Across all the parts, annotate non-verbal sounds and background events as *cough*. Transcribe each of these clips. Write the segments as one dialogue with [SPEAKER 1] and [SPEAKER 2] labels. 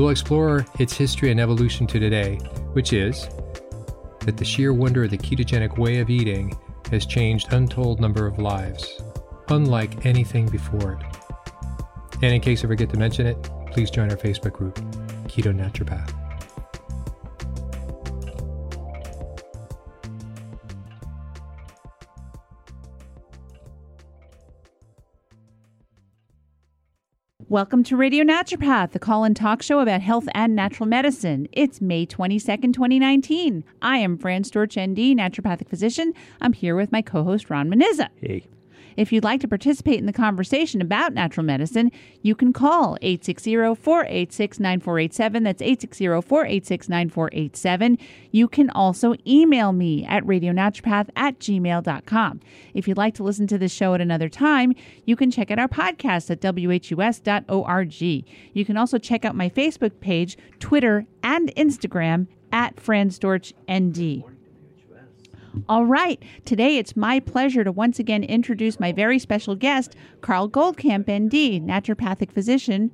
[SPEAKER 1] We'll explore its history and evolution to today, which is that the sheer wonder of the ketogenic way of eating has changed untold number of lives, unlike anything before it. And in case I forget to mention it, please join our Facebook group, Keto Naturopath.
[SPEAKER 2] Welcome to Radio Naturopath, the call and talk show about health and natural medicine. It's May 22nd, 2019. I am Fran Storch, ND, naturopathic physician. I'm here with my co host, Ron Menizza.
[SPEAKER 3] Hey.
[SPEAKER 2] If you'd like to participate in the conversation about natural medicine, you can call 860-486-9487. That's 860-486-9487. You can also email me at radionaturopath at gmail.com. If you'd like to listen to this show at another time, you can check out our podcast at whus.org. You can also check out my Facebook page, Twitter, and Instagram at Fran Storch ND. All right. Today it's my pleasure to once again introduce my very special guest, Carl Goldkamp, ND, naturopathic physician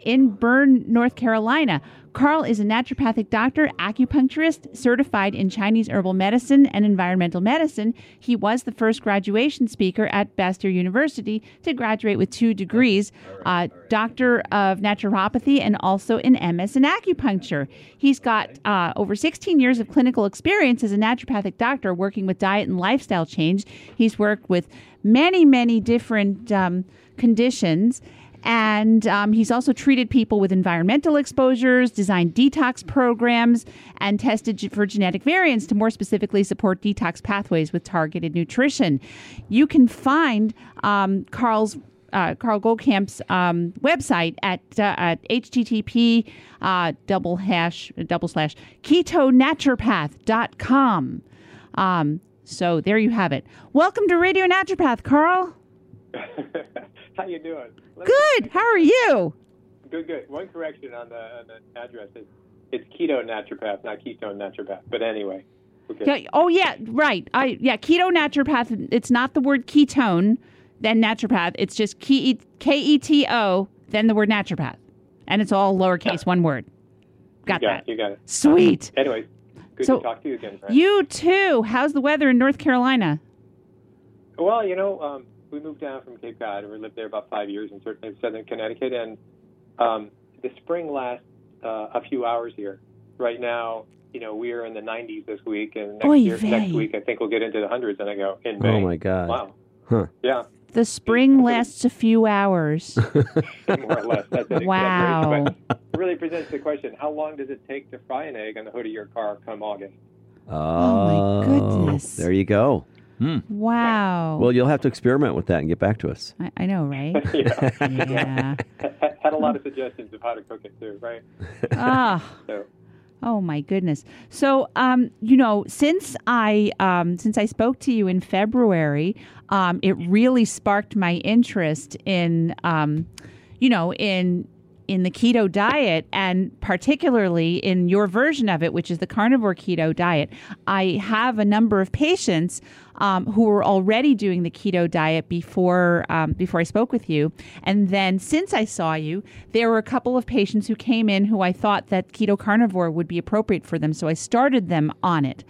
[SPEAKER 2] in Berne, North Carolina. Carl is a naturopathic doctor, acupuncturist, certified in Chinese herbal medicine and environmental medicine. He was the first graduation speaker at Bastyr University to graduate with two degrees, uh, Doctor of Naturopathy and also an MS in acupuncture. He's got uh, over 16 years of clinical experience as a naturopathic doctor working with diet and lifestyle change. He's worked with many, many different um, conditions and um, he's also treated people with environmental exposures, designed detox programs, and tested for genetic variants to more specifically support detox pathways with targeted nutrition. You can find um, Carl's uh, Carl Goldkamp's um, website at, uh, at http uh, double hash double slash ketonaturopath.com. Um, so there you have it. Welcome to Radio Naturopath, Carl. *laughs*
[SPEAKER 4] How you doing?
[SPEAKER 2] Good. How are you?
[SPEAKER 4] Good, good. One correction on the, on the address. It's, it's keto naturopath, not ketone naturopath. But anyway.
[SPEAKER 2] Okay. Yeah, oh, yeah, right. I Yeah, keto naturopath. It's not the word ketone, then naturopath. It's just K E T O, then the word naturopath. And it's all lowercase, one word. Got,
[SPEAKER 4] you got
[SPEAKER 2] that.
[SPEAKER 4] It, you got it.
[SPEAKER 2] Sweet.
[SPEAKER 4] Anyway, good
[SPEAKER 2] so,
[SPEAKER 4] to talk to you again.
[SPEAKER 2] You too. How's the weather in North Carolina?
[SPEAKER 4] Well, you know, um, we moved down from Cape Cod and we lived there about five years in southern Connecticut. And um, the spring lasts uh, a few hours here. Right now, you know, we are in the 90s this week, and next,
[SPEAKER 2] Oy
[SPEAKER 4] year,
[SPEAKER 2] vey.
[SPEAKER 4] next week I think we'll get into the hundreds. And I go in May.
[SPEAKER 3] Oh my God.
[SPEAKER 4] Wow.
[SPEAKER 3] Huh.
[SPEAKER 4] Yeah.
[SPEAKER 2] The spring lasts a few hours. *laughs*
[SPEAKER 4] More or less. That's an
[SPEAKER 2] Wow.
[SPEAKER 4] But really presents the question: How long does it take to fry an egg on the hood of your car come August?
[SPEAKER 2] Oh, my goodness.
[SPEAKER 3] There you go.
[SPEAKER 2] Wow.
[SPEAKER 3] Well, you'll have to experiment with that and get back to us.
[SPEAKER 2] I, I know, right? *laughs*
[SPEAKER 4] yeah.
[SPEAKER 2] yeah. *laughs*
[SPEAKER 4] Had a lot of suggestions of how to cook it too, right? *laughs*
[SPEAKER 2] Ah.
[SPEAKER 4] So.
[SPEAKER 2] Oh my goodness! So, um, you know, since I um, since I spoke to you in February, um, it really sparked my interest in, um, you know, in in the keto diet and particularly in your version of it, which is the carnivore keto diet. I have a number of patients um, who were already doing the keto diet before um, before I spoke with you, and then since I saw you, there were a couple of patients who came in who I thought that keto carnivore would be appropriate for them, so I started them on it.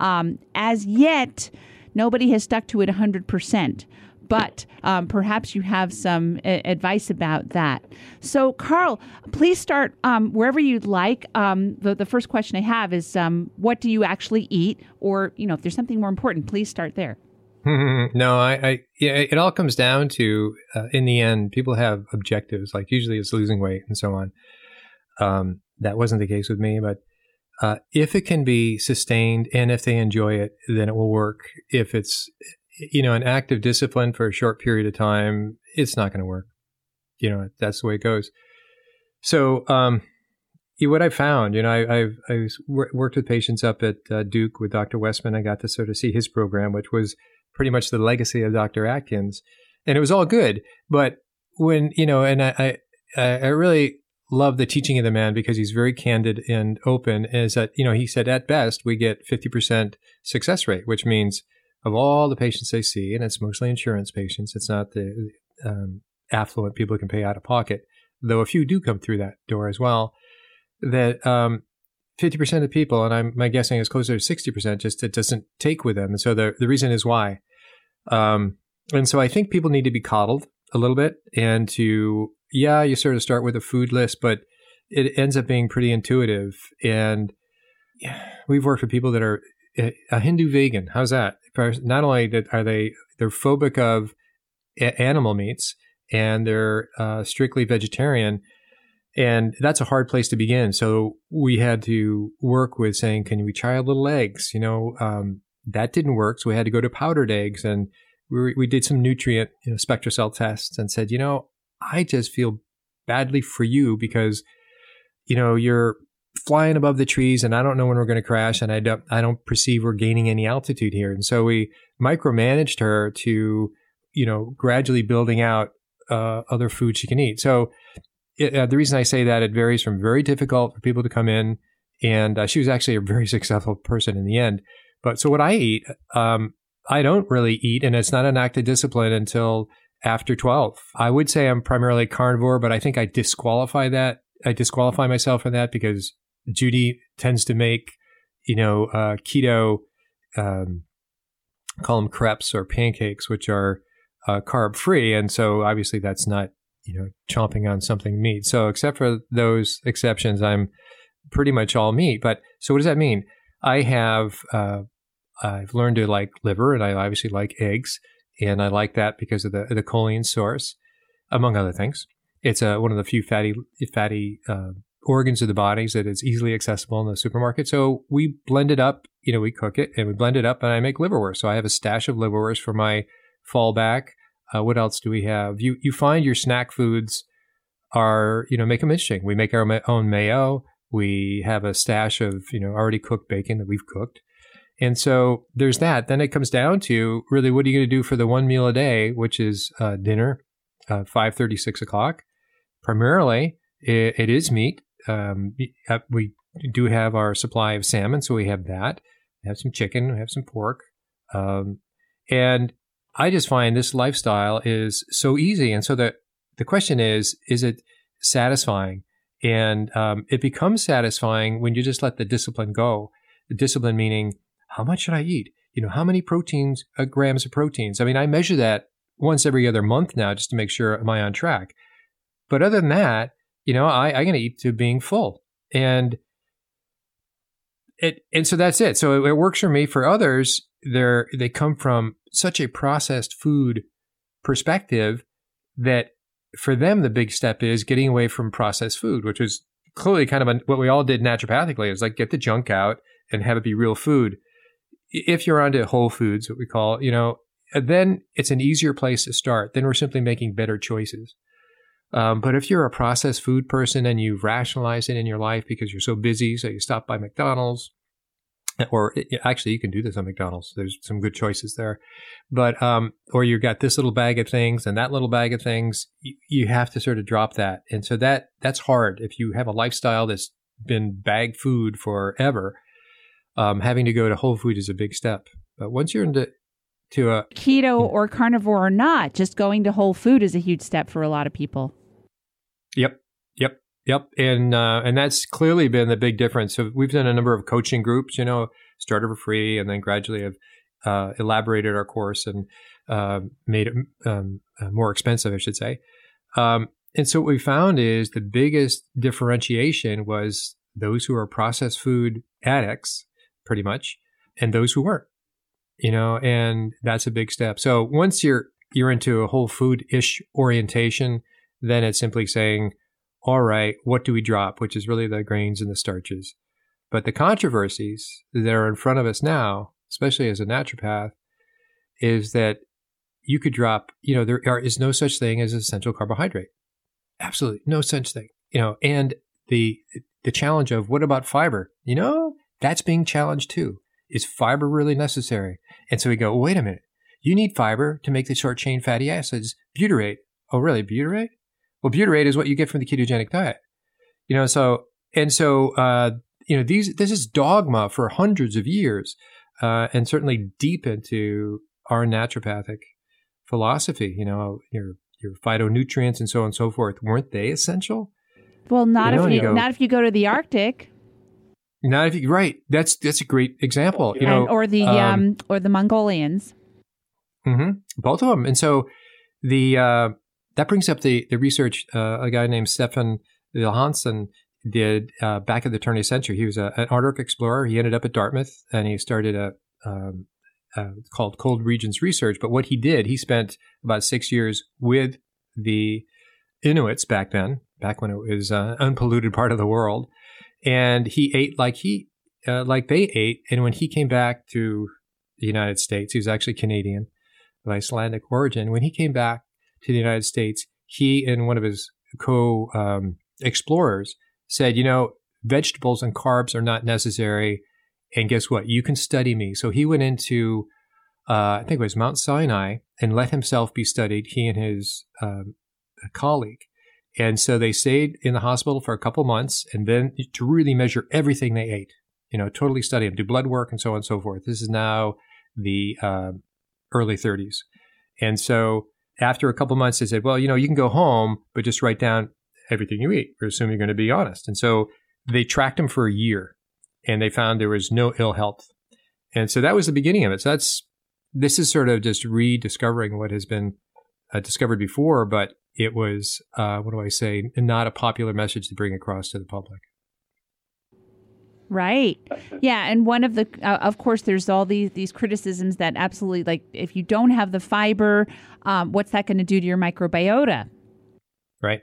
[SPEAKER 2] Um, as yet, nobody has stuck to it 100%. But um, perhaps you have some a- advice about that. So, Carl, please start um, wherever you'd like. Um, the, the first question I have is um, what do you actually eat? Or, you know, if there's something more important, please start there. *laughs*
[SPEAKER 1] no, I, I, yeah, it all comes down to, uh, in the end, people have objectives. Like usually it's losing weight and so on. Um, that wasn't the case with me, but uh, if it can be sustained and if they enjoy it, then it will work. If it's, you know, an active discipline for a short period of time, it's not going to work. You know, that's the way it goes. So, um, what I found, you know, I, I've, I've worked with patients up at uh, Duke with Dr. Westman. I got to sort of see his program, which was pretty much the legacy of Dr. Atkins, and it was all good. But when you know, and I, I, I really love the teaching of the man because he's very candid and open. Is that you know he said at best we get fifty percent success rate, which means of all the patients they see, and it's mostly insurance patients. It's not the um, affluent people who can pay out of pocket, though a few do come through that door as well. That um, 50% of people, and I'm my guessing is closer to 60%, just it doesn't take with them. And so the, the reason is why. Um, and so I think people need to be coddled a little bit and to, yeah, you sort of start with a food list, but it ends up being pretty intuitive. And we've worked with people that are a Hindu vegan. How's that? Not only are they, they're phobic of animal meats and they're uh, strictly vegetarian, and that's a hard place to begin. So we had to work with saying, can we try a little eggs? You know, um, that didn't work. So we had to go to powdered eggs and we, we did some nutrient you know, SpectraCell tests and said, you know, I just feel badly for you because, you know, you're flying above the trees and I don't know when we're going to crash and I don't, I don't perceive we're gaining any altitude here. And so we micromanaged her to, you know, gradually building out uh, other food she can eat. So it, uh, the reason I say that it varies from very difficult for people to come in, and uh, she was actually a very *laughs* successful person in the end. But so what I eat, um, I don't really eat, and it's not an act of discipline until after twelve. I would say I'm primarily carnivore, but I think I disqualify that. I disqualify myself from that because Judi tends to make, you know, uh, keto, um, call them crepes or pancakes, which are uh, carb free, and so obviously that's not you know, chomping on something meat. So except for those exceptions, I'm pretty much all meat. But so what does that mean? I have uh, I've learned to like liver, and I obviously like eggs, and I like that because of the the choline source, among other things. It's a, uh, one of the few fatty fatty uh, organs of the bodies that is easily accessible in the supermarket. So we blend it up. You know, we cook it and we blend it up, and I make liverwurst. So I have a stash of liverwurst for my fallback. Uh, what else do we have? You you find your snack foods are you know make them interesting. We make our own mayo. We have a stash of you know already cooked bacon that we've cooked, and so there's that. Then it comes down to really what are you going to do for the one meal a day, which is uh, dinner, uh, five thirty six o'clock. Primarily, it, it is meat. Um, uh, we do have our supply of salmon, so we have that. We have some chicken. We have some pork. Um, and I just find this lifestyle is so easy. And so the, the question is, is it satisfying? And um, it becomes satisfying when you just let the discipline go. The discipline meaning, how much should I eat? You know, how many proteins, uh, grams of proteins? I mean, I measure that once every other month now just to make sure am I on track. But other than that, you know, I, going to eat to being full. And it, and so that's it. So it, it works for me. For others, they're they come from such a processed food perspective that for them the big step is getting away from processed food, which is clearly kind of a, what we all did naturopathically. Is like get the junk out and have it be real food. If you're onto whole foods, what we call, you know, then it's an easier place to start. Then we're simply making better choices. Um, but if you're a processed food person and you've rationalized it in your life because you're so busy, so you stop by McDonald's, or actually you can do this on McDonald's. There's some good choices there, but um, or you've got this little bag of things and that little bag of things. You, you have to sort of drop that, and so that that's hard if you have a lifestyle that's been bag food forever. Um, having to go to whole food is a big step, but once you're into to a
[SPEAKER 2] keto or carnivore or not, just going to whole food is a huge step for a lot of people.
[SPEAKER 1] Yep, yep. Yep, and uh, and that's clearly been the big difference. So we've done a number of coaching groups, you know, started for free, and then gradually have uh, elaborated our course and uh, made it um, uh, more expensive, I should say. Um, and so what we found is the biggest differentiation was those who are processed food addicts, pretty much, and those who weren't. You know, and that's a big step. So once you're you're into a whole food ish orientation, then it's simply saying, all right, what do we drop? Which is really the grains and the starches. But the controversies that are in front of us now, especially as a naturopath, is that you could drop, you know, there are, is no such thing as essential carbohydrate. Absolutely no such thing. You know, and the the challenge of what about fiber? You know, that's being challenged too. Is fiber really necessary? And so we go, wait a minute. You need fiber to make the short chain fatty acids, butyrate. Oh, really? Butyrate? Well, butyrate is what you get from the ketogenic diet. You know, so and so uh, you know these this is dogma for hundreds of years, uh, and certainly deep into our naturopathic philosophy. You know, your your phytonutrients and so on and so forth weren't they essential?
[SPEAKER 2] Well, not you know, if you, you go, not if you go to the Arctic.
[SPEAKER 1] Not if you right. That's that's a great example. You
[SPEAKER 2] and,
[SPEAKER 1] know,
[SPEAKER 2] or the um, um, or the Mongolians.
[SPEAKER 1] Mm-hmm, both of them, and so the uh, that brings up the the research. Uh, a guy named Stefan Wilhansen did uh, back at the turn of the century. He was a, an Arctic explorer. He ended up at Dartmouth, and he started a um, called Cold Regions Research. But what he did, he spent about six years with the Inuits back then, back when it was an unpolluted part of the world, and he ate like he uh, like they ate. And when he came back to the United States, he was actually Canadian of Icelandic origin. When he came back to the United States, he and one of his co um, explorers said, "You know, vegetables and carbs are not necessary." And guess what? You can study me. So he went into, uh, I think it was Mount Sinai, and let himself be studied. He and his um, colleague. And so they stayed in the hospital for a couple months and then to really measure everything they ate, you know, totally study them, do blood work and so on and so forth. This is now the uh, early 30s. And so after a couple months, they said, well, you know, you can go home, but just write down everything you eat. We assume you're going to be honest. And so they tracked him for a year and they found there was no ill health. And so that was the beginning of it. So that's, this is sort of just rediscovering what has been uh, discovered before, but it was, uh, what do I say, not a popular message to bring across to the public.
[SPEAKER 2] Right. Yeah, and one of the, uh, of course, there's all these these criticisms that absolutely, like, if you don't have the fiber, um, what's that going to do to your microbiota?
[SPEAKER 1] Right.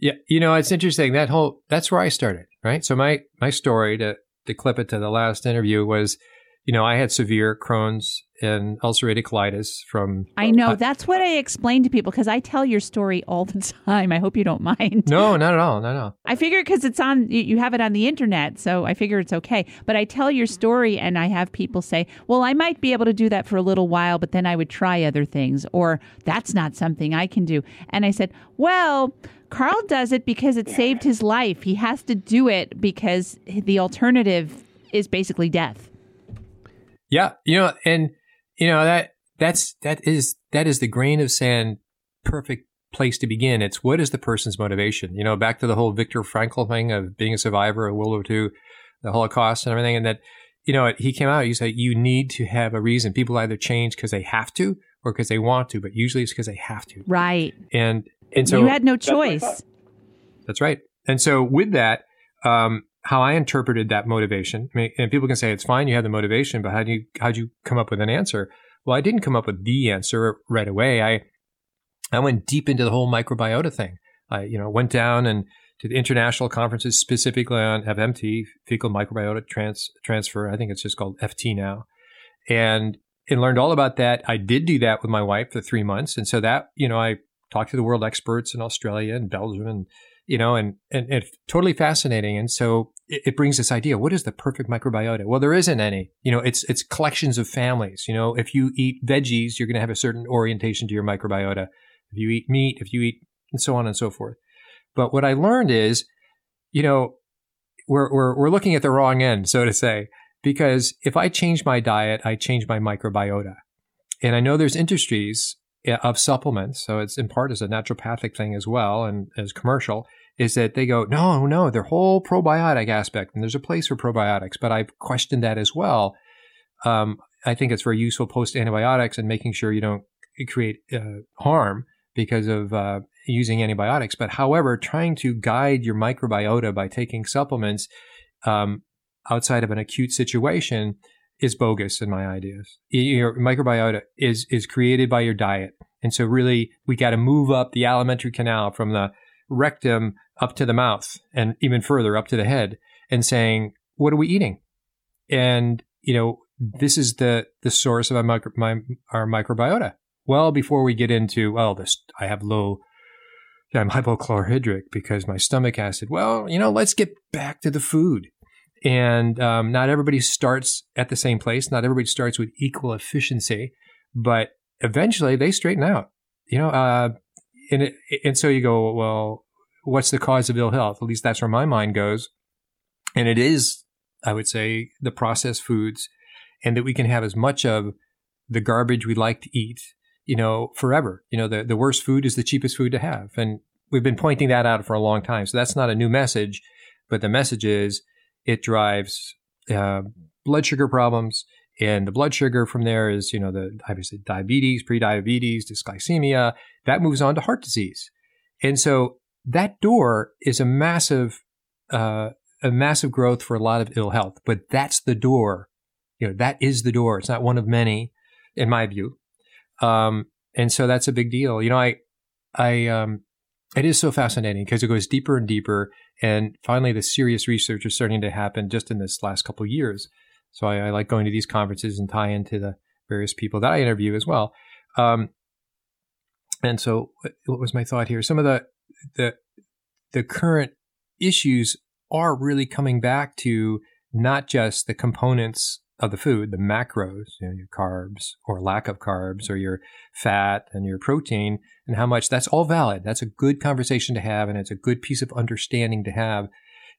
[SPEAKER 1] Yeah, you know, it's interesting that whole that's where I started, right? So my my story to to clip it to the last interview was you know, I had severe Crohn's and ulcerative colitis from.
[SPEAKER 2] I know. Uh, that's what I explain to people because I tell your story all the *laughs* time. I hope you don't mind.
[SPEAKER 1] No, not at all. No, no.
[SPEAKER 2] I figure because it's on, you have it on the internet. So I figure it's okay. But I tell your story and I have people say, well, I might be able to do that for a little while, but then I would try other things. Or that's not something I can do. And I said, well, Carl does it because it saved his life. He has to do it because the alternative is basically death.
[SPEAKER 1] Yeah, you know, and you know that that's that is that is the grain of sand perfect place to begin. It's what is the person's motivation? You know, back to the whole Viktor Frankl thing of being a survivor of World War II, the Holocaust and everything, and that you know he came out. He said you need to have a reason. People either change because they have to or because they want to, but usually it's because they have to.
[SPEAKER 2] Right.
[SPEAKER 1] And and so
[SPEAKER 2] you had no choice.
[SPEAKER 1] That's, that's right. And so with that, um, how I interpreted that motivation. I mean, and people can say it's fine, you have the motivation, but how do you how do you come up with an answer? Well, I didn't come up with the answer right away. I I went deep into the whole microbiota thing. I you know went down and to the international conferences specifically on FMT, fecal microbiota trans, transfer. I think it's just called FT now, and and learned all about that. I did do that with my wife for three months, and so that you know I talked to the world experts in Australia and Belgium and you know, and, and, and totally fascinating. And so it, brings this idea, what is the perfect microbiota? Well, there isn't any, you know, it's, it's collections of families. You know, if you eat veggies, you're going to have a certain orientation to your microbiota. If you eat meat, if you eat, and so on and so forth. But what I learned is, you know, we're, we're, we're looking at the wrong end, so to say, because if I change my diet, I change my microbiota. And I know there's industries of supplements, so it's in part as a naturopathic thing as well and as commercial, is that they go, no, no, their whole probiotic aspect, and there's a place for probiotics, but I've questioned that as well. Um, I think it's very useful post antibiotics and making sure you don't create uh, harm because of uh, using antibiotics. But however, trying to guide your microbiota by taking supplements um, outside of an acute situation is bogus in my ideas. Your microbiota is is created by your diet, and so really we got to move up the alimentary canal from the rectum up to the mouth and even further up to the head, and saying, what are we eating? And you know, this is the the source of our, micro, my, our microbiota. Well, before we get into well, this I have low I'm hypochlorhydric because my stomach acid. Well, you know, let's get back to the food. And um, not everybody starts at the same place. Not everybody starts with equal efficiency, but eventually they straighten out. You know, uh, and it, and so you go, well, what's the cause of ill health? At least that's where my mind goes. And it is, I would say, the processed foods, and that we can have as much of the garbage we like to eat, you know, forever. You know, the the worst food is the cheapest food to have, and we've been pointing that out for a long time. So that's not a new message, but the message is it drives uh, blood sugar problems. And the blood sugar from there is, you know, the obviously diabetes, prediabetes, dysglycemia. That moves on to heart disease. And so that door is a massive, uh, a massive growth for a lot of ill health. But that's the door. You know, that is the door. It's not one of many, in my view. Um, and so that's a big deal. You know, I, I, um, it is so fascinating because it goes deeper and deeper. And finally, the serious research is starting to happen just in this last couple of years. So I, I like going to these conferences and tie into the various people that I interview as well. Um, and so, what was my thought here? Some of the the the current issues are really coming back to not just the components of the food, the macros, you know, your carbs or lack of carbs or your fat and your protein and how much that's all valid. That's a good conversation to have and it's a good piece of understanding to have.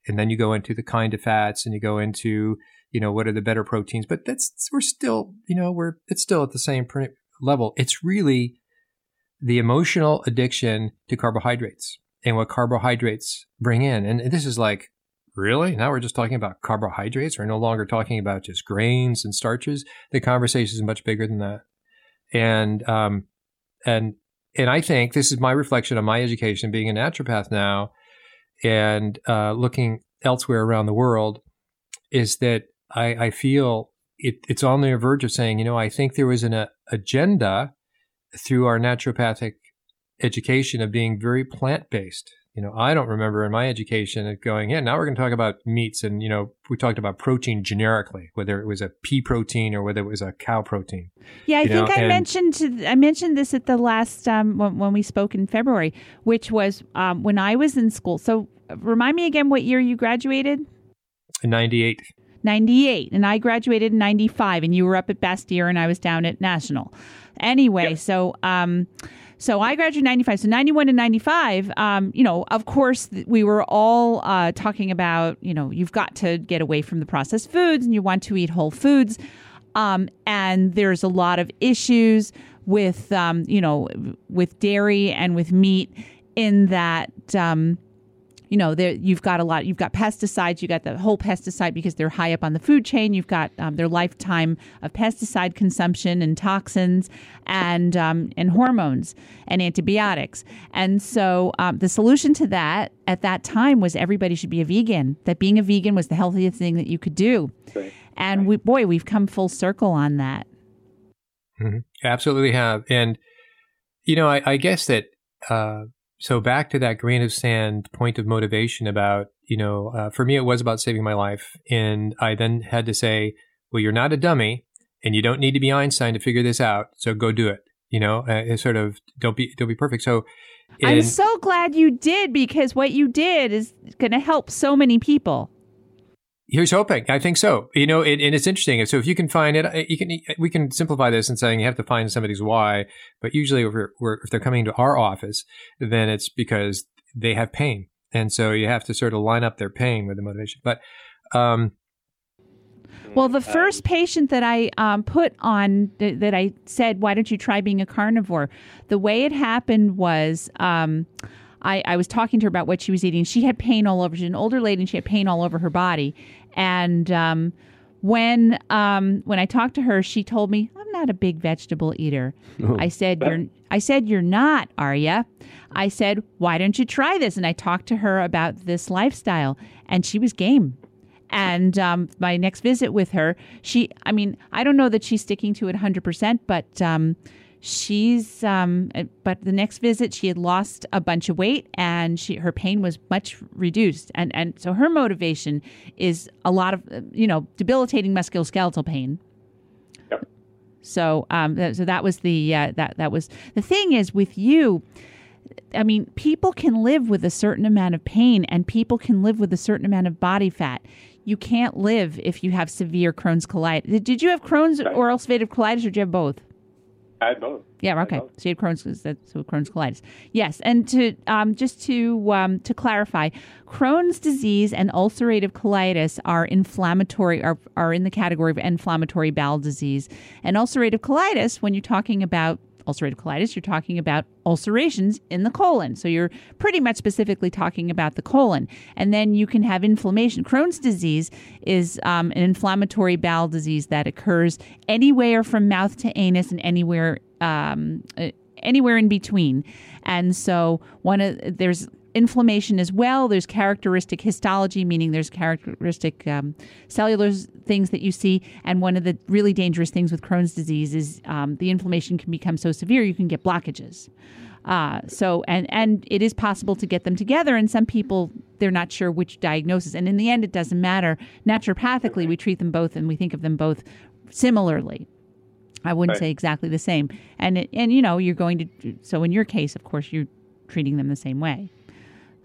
[SPEAKER 1] And then you go into the kind of fats and you go into, you know, what are the better proteins, but that's, we're still, you know, we're, it's still at the same level. It's really the emotional addiction to carbohydrates and what carbohydrates bring in. And this is like, Really? Now we're just talking about carbohydrates. We're no longer talking about just grains and starches. The conversation is much bigger than that. And um, and and I think this is my reflection on my education, being a naturopath now, and uh, looking elsewhere around the world, is that I, I feel it, it's on the verge of saying, you know, I think there was an uh, agenda through our naturopathic education of being very plant based you know, I don't remember in my education going, yeah, now we're going to talk about meats. And, you know, we talked about protein generically, whether it was a pea protein or whether it was a cow protein.
[SPEAKER 2] Yeah, I think know? I and mentioned, I mentioned this at the last, um, when, when, we spoke in February, which was um, when I was in school. So remind me again what year you graduated?
[SPEAKER 1] 98.
[SPEAKER 2] 98. And I graduated in 95 and you were up at Bastyr and I was down at National. Anyway, yep. so, um, so I graduated 95. So 91 and 95, um, you know, of course, we were all uh, talking about, you know, you've got to get away from the processed foods and you want to eat whole foods. Um, and there's a lot of issues with, um, you know, with dairy and with meat in that, um, you know, there you've got a lot. You've got pesticides. You got the whole pesticide because they're high up on the food chain. You've got um, their lifetime of pesticide consumption and toxins and um, and hormones and antibiotics. And so um, the solution to that at that time was everybody should be a vegan. That being a vegan was the healthiest thing that you could do. Right. And right. we, boy, we've come full circle on that.
[SPEAKER 1] Mm-hmm. Absolutely have. And you know, I, I guess that. Uh, so back to that grain of sand point of motivation about you know uh, for me it was about saving my life. And i then had to say well you're not a dummy and you don't need to be einstein to figure this out so go do it. You know uh, sort of don't be don't be perfect. So
[SPEAKER 2] in, i'm so glad you did because what you did is going to help so many people
[SPEAKER 1] Here's hoping. I think so. You know, it, and it's interesting. So if you can find it, uh, you can we can simplify this and saying you have to find somebody's why. But usually, if, we're, if they're coming to our office, then it's because they have pain, and so you have to sort of line up their pain with the motivation. But um,
[SPEAKER 2] well, the first patient that I um, put on th- that I said, "Why don't you try being a carnivore?" The way it happened was. Um, I, I was talking to her about what she was eating. She had pain all over. She's an older lady and she had pain all over her body. And um, when um, when I talked to her, she told me I'm not a big vegetable eater.
[SPEAKER 3] Oh.
[SPEAKER 2] I said you're I said you're not, are ya? I said why don't you try this? And I talked to her about this lifestyle, and she was game. And um, my next visit with her, she I mean I don't know that she's sticking to it 100, percent but um, she's um, but the next visit she had lost a bunch of weight and she her pain was much reduced and and so her motivation is a lot of you know debilitating musculoskeletal pain
[SPEAKER 4] Yep.
[SPEAKER 2] so um th- so that was the uh, that that was the thing is with you I mean, people can live with a certain amount of pain and people can live with a certain amount of body fat. You can't live if you have severe Crohn's colitis. Did you have Crohn's or ulcerative colitis or did you have both?
[SPEAKER 4] I had both.
[SPEAKER 2] Yeah, okay. So you had Crohn's, so Crohn's colitis. Yes, and to um, just to um, to clarify, Crohn's disease and ulcerative colitis are inflammatory are are in the category of inflammatory bowel disease. And ulcerative colitis, when you're talking about ulcerative colitis, you're talking about ulcerations in the colon. So you're pretty much specifically talking about the colon. And then you can have inflammation. Crohn's disease is um, an inflammatory bowel disease that occurs anywhere from mouth to anus and anywhere um, uh, anywhere in between. And so one of there's inflammation as well. There's characteristic histology, meaning there's characteristic um, cellular things that you see. And one of the really dangerous things with Crohn's disease is um, the inflammation can become so severe you can get blockages. Uh, so and and it is possible to get them together. And some people they're not sure which diagnosis. And in the end, it doesn't matter. Naturopathically, we treat them both, and we think of them both similarly. I wouldn't
[SPEAKER 4] Right.
[SPEAKER 2] say exactly the same. And it, and you know you're going to so in your case, of course, you're treating them the same way.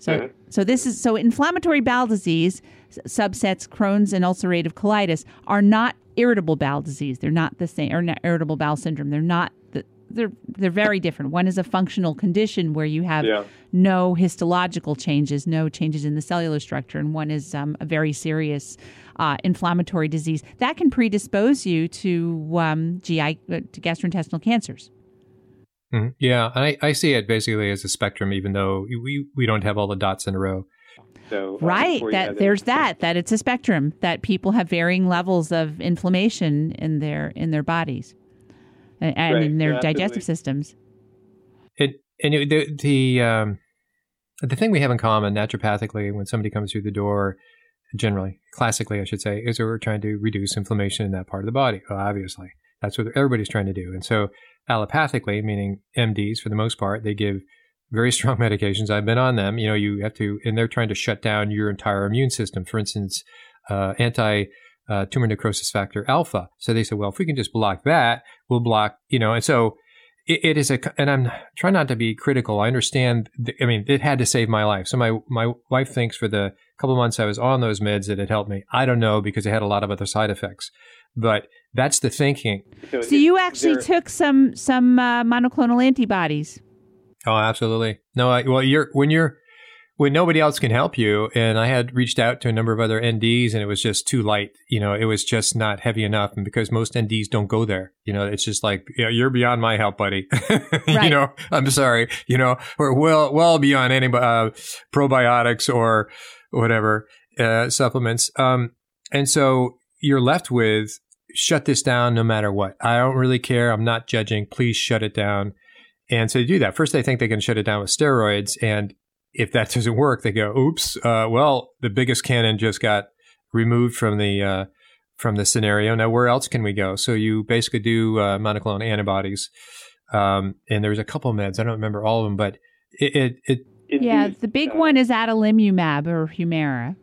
[SPEAKER 2] So
[SPEAKER 4] Mhm.
[SPEAKER 2] so this is so inflammatory bowel disease subsets Crohn's and ulcerative colitis are not irritable bowel disease. They're not the same or not irritable bowel syndrome. They're not the, they're they're very different. One is a functional condition where you have
[SPEAKER 4] Yeah.
[SPEAKER 2] no histological changes, no changes in the cellular structure, and one is um, a very serious uh, inflammatory disease that can predispose you to um, GI uh, to gastrointestinal cancers.
[SPEAKER 1] Mhm. Yeah, I, I see it basically as a spectrum, even though we, we don't have all the dots in a row.
[SPEAKER 4] So uh,
[SPEAKER 2] Right.
[SPEAKER 4] before
[SPEAKER 2] That
[SPEAKER 4] had the-
[SPEAKER 2] there's that. That it's a spectrum. That people have varying levels of inflammation in their in their bodies and, and
[SPEAKER 4] Right.
[SPEAKER 2] in their
[SPEAKER 4] Yeah,
[SPEAKER 2] digestive
[SPEAKER 4] absolutely.
[SPEAKER 2] systems.
[SPEAKER 1] It and it, the the um, the thing we have in common naturopathically when somebody comes through the door, generally, classically, I should say, is that we're trying to reduce inflammation in that part of the body. Well, obviously, that's what everybody's trying to do. And so, allopathically, meaning MDs for the most part, they give very *laughs* strong medications. I've been on them. You know, you have to, and they're trying to shut down your entire immune system. For instance, uh, anti uh, tumor necrosis factor alpha. So they said, well, if we can just block that, we'll block, you know, and so it, it is a, and I'm trying not to be critical. I understand. I mean, it had to save my life. So my my wife thinks for the couple months I was on those meds that it helped me. I don't know because it had a lot of other side effects, but that's the thinking.
[SPEAKER 2] So
[SPEAKER 4] is
[SPEAKER 2] you actually
[SPEAKER 4] there-
[SPEAKER 2] took some some uh, monoclonal antibodies.
[SPEAKER 1] Oh, absolutely. No, I, well, you're when you're when nobody else can help you, and I had reached out to a number of other NDs, and it was just too light. You know, it was just not heavy enough, and because most NDs don't go there, you know, it's just like yeah, you're beyond my help, buddy. *laughs*
[SPEAKER 2] Right.
[SPEAKER 1] you know, I'm sorry. You know, or well, well beyond any uh, probiotics or whatever uh, supplements. Um, and so you're left with shut this down no matter what. I don't really care. I'm not judging. Please shut it down. And so they do that. First, they think they can shut it down with steroids. And if that *laughs* doesn't work, they go, oops, uh, well, the biggest cannon just got removed from the, uh, from the scenario. Now, where else can we go? So you basically do uh, monoclonal antibodies. Um, and there's a couple meds. I don't remember all of them, but it, it, it
[SPEAKER 4] induced,
[SPEAKER 2] Yeah, the big
[SPEAKER 4] uh,
[SPEAKER 2] one is adalimumab or Humira,
[SPEAKER 1] yep.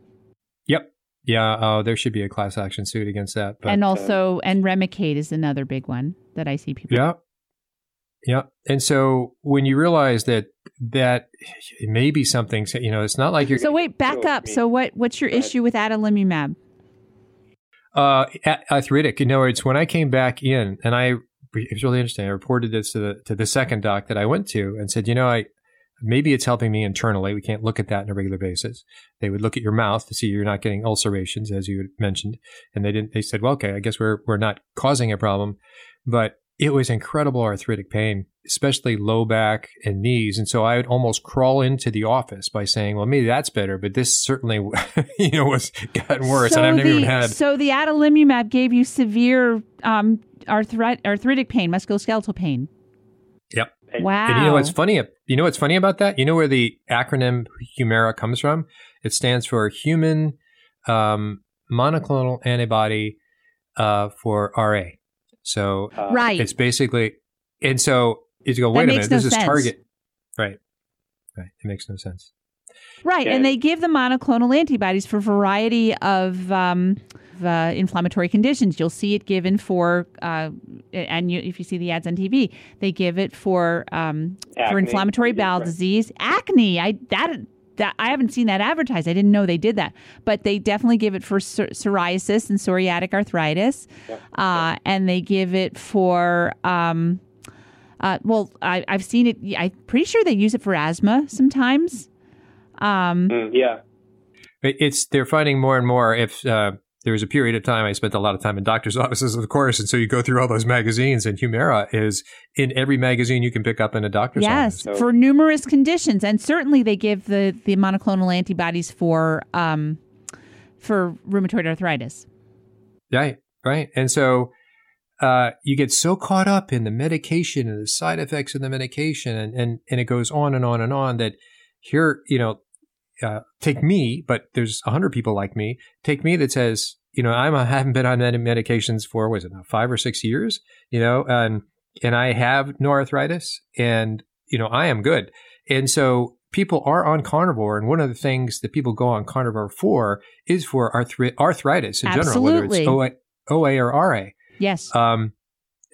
[SPEAKER 1] Yeah. Uh, there should be a class action suit against that. But
[SPEAKER 2] and also and Remicade is another big one that I see people.
[SPEAKER 1] Yeah. Yeah. And so when you realize that that it may be something, you know, it's not like you're
[SPEAKER 2] So wait, back up. So what what's your issue with adalimumab?
[SPEAKER 1] uh, a- arthritic. You know, it's when I came back in and I, it was really interesting. I reported this to the, to the second doc that I went to and said, you know, I, maybe it's helping me internally. We can't look at that on a regular basis. They would look at your mouth to see you're not getting ulcerations, as you mentioned. And they didn't, they said, well, okay, I guess we're, we're not causing a problem. But it was incredible arthritic pain, especially low back and knees. And so I would almost crawl into the office by saying, well, maybe that's better, but this certainly, *laughs* you know, was gotten worse.
[SPEAKER 2] So
[SPEAKER 1] and I've never
[SPEAKER 2] the,
[SPEAKER 1] even had.
[SPEAKER 2] So the adalimumab gave you severe um, arthrit- arthritic pain, musculoskeletal pain.
[SPEAKER 1] Yep.
[SPEAKER 4] And-
[SPEAKER 2] Wow.
[SPEAKER 1] And you know what's funny? You know what's funny about that? You know where the acronym Humira comes from? It stands for Human um, Monoclonal Antibody uh, for RA. So
[SPEAKER 4] uh,
[SPEAKER 2] right.
[SPEAKER 1] it's basically, and so you go, wait a minute,
[SPEAKER 2] no
[SPEAKER 1] this is. Target. Right. Right. It makes no sense.
[SPEAKER 2] Right,
[SPEAKER 4] Yeah.
[SPEAKER 2] and they give the monoclonal antibodies for a variety of, um, of, uh, inflammatory conditions. You'll see it given for, uh, and you, if you see the ads on TV, they give it for um, for inflammatory bowel
[SPEAKER 4] right.
[SPEAKER 2] disease, acne. I that. That, I haven't seen that advertised. I didn't know they did that, but they definitely give it for psor- psoriasis and psoriatic arthritis,
[SPEAKER 4] Yeah.
[SPEAKER 2] uh, and they give it for. Um, uh, well, I, I've seen it. I'm pretty sure they use it for asthma sometimes. Um,
[SPEAKER 4] Mm, yeah.
[SPEAKER 1] It's they're finding more and more. If uh, there was a period of time I spent a lot of time in doctors' *laughs* offices, of course, and so you go through all those magazines, and Humira is in every magazine you can pick up in a doctor's
[SPEAKER 2] Yes,
[SPEAKER 1] office.
[SPEAKER 4] So-
[SPEAKER 2] for numerous conditions, and certainly they give the the monoclonal antibodies for um, for rheumatoid arthritis.
[SPEAKER 1] Right, right. And so uh, you get so caught up in the medication and the side effects of the medication, and, and, and it goes on and on and on that here, you know, uh, take me, but there's a hundred people like me. Take me that says, you know, I'm, *laughs* I haven't been on med- medications for, was it now, five or six years, you know, and, and I have no arthritis and, you know, I am good. And so people are on carnivore. And one of the things that people go on carnivore for is for arthri- arthritis in general, whether it's OA, OA or RA.
[SPEAKER 2] Yes,
[SPEAKER 1] Um,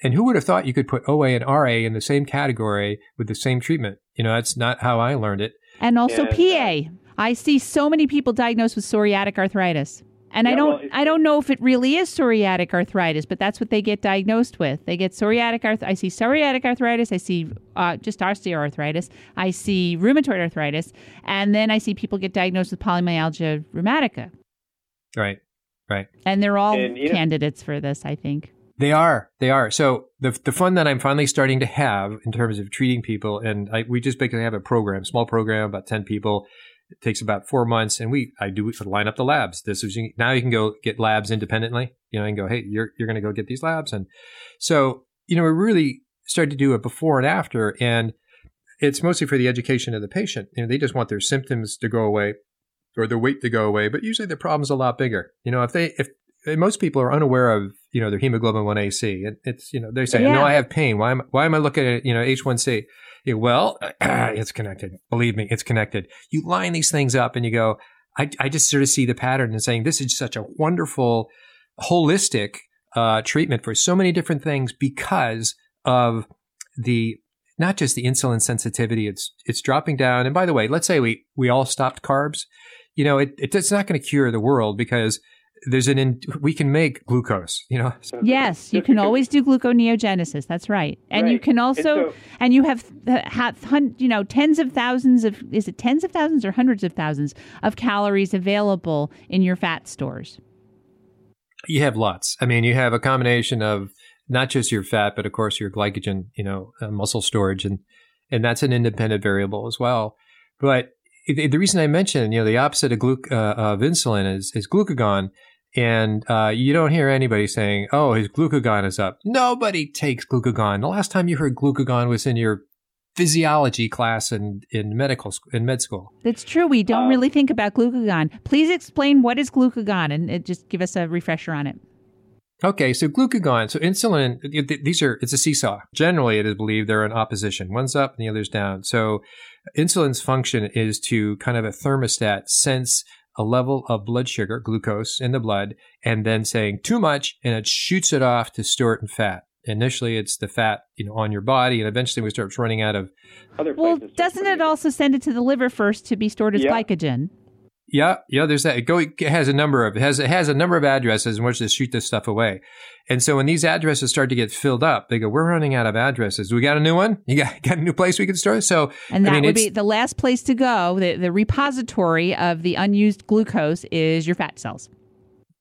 [SPEAKER 1] and who would have thought you could put OA and RA in the same category with the same treatment? You know, that's not how I learned it.
[SPEAKER 2] and also
[SPEAKER 4] and, uh,
[SPEAKER 2] PA. I see so many people diagnosed with psoriatic arthritis. And I don't
[SPEAKER 4] well,
[SPEAKER 2] I don't know if it really is psoriatic arthritis, but that's what they get diagnosed with. They get psoriatic arth I see psoriatic arthritis, I see uh, just osteoarthritis, I see rheumatoid arthritis, and then I see people get diagnosed with polymyalgia rheumatica.
[SPEAKER 1] Right. Right.
[SPEAKER 2] And they're all
[SPEAKER 4] And, you know-
[SPEAKER 2] candidates for this, I think.
[SPEAKER 1] They are. They are. So the the fun that I'm finally starting to have in terms of treating people, and I, we just basically have a program, small program, about ten people. It takes about four months, and we I do line up the labs. This is now you can go get labs independently. You know, and go, hey, you're you're going to go get these labs, and so you know we really started to do a before and after, and it's mostly for the education of the patient. You know, they just want their symptoms to go away or their weight to go away, but usually their problem's a lot bigger. You know, if they if and most people are unaware of you know their hemoglobin 1AC. It, it's you know they say
[SPEAKER 2] Yeah.
[SPEAKER 1] no, I have pain. Why am why am I looking at you know H1C? Well, *clears throat* it's connected. Believe me, it's connected. You line these things up and you go. I I just sort of see the pattern and saying this is such a wonderful holistic uh, treatment for so many different things because of the not just the insulin sensitivity. It's it's dropping down. And by the way, let's say we we all stopped carbs. You know, it it's not going to cure the world because there's an in, we can make glucose. You know,
[SPEAKER 4] So-
[SPEAKER 2] Yes, you can always do gluconeogenesis. That's right. And you
[SPEAKER 4] Right.
[SPEAKER 2] can
[SPEAKER 4] And
[SPEAKER 2] also
[SPEAKER 4] so-
[SPEAKER 2] and you have uh, have you know tens of thousands of is it tens of thousands or hundreds of thousands of calories available in your fat stores.
[SPEAKER 1] you have lots. I mean, you have a combination of not just your fat, but of course your glycogen, you know, uh, muscle storage, and and that's an independent variable as well. But the, the reason I mentioned, you know, the opposite of gluc- uh, of insulin is is glucagon, and uh, you don't hear anybody saying, "Oh, his glucagon is up." Nobody takes glucagon. The last time you heard glucagon was in your physiology class in in medical sc- in med school.
[SPEAKER 2] That's true. We don't
[SPEAKER 4] Uh,
[SPEAKER 2] really think about glucagon. Please explain what is glucagon and uh, just give us a refresher on it.
[SPEAKER 1] Okay, so glucagon, so insulin, th- th- these are, it's a seesaw. Generally, it is believed they're in opposition. One's up and the other's down. So insulin's function is to kind of a thermostat sense a level of blood sugar, glucose in the blood, and then saying too much, and it shoots it off to store it in fat. Initially, it's the fat, you know, on your body, and eventually we start running out of
[SPEAKER 4] Other
[SPEAKER 2] Well, doesn't it also send it to the liver first to be stored as
[SPEAKER 4] Yeah.
[SPEAKER 2] glycogen?
[SPEAKER 1] Yeah, yeah. There's that. It go it has a number of it has it has a number of addresses in which to shoot this stuff away, and so when these addresses start to get filled up, they go, "We're running out of addresses. We got a new one. You got *laughs* got a new place we can store." It? So
[SPEAKER 2] And
[SPEAKER 1] I
[SPEAKER 2] that
[SPEAKER 1] mean,
[SPEAKER 2] would be the last place to go. The, the repository of the unused glucose is your fat cells.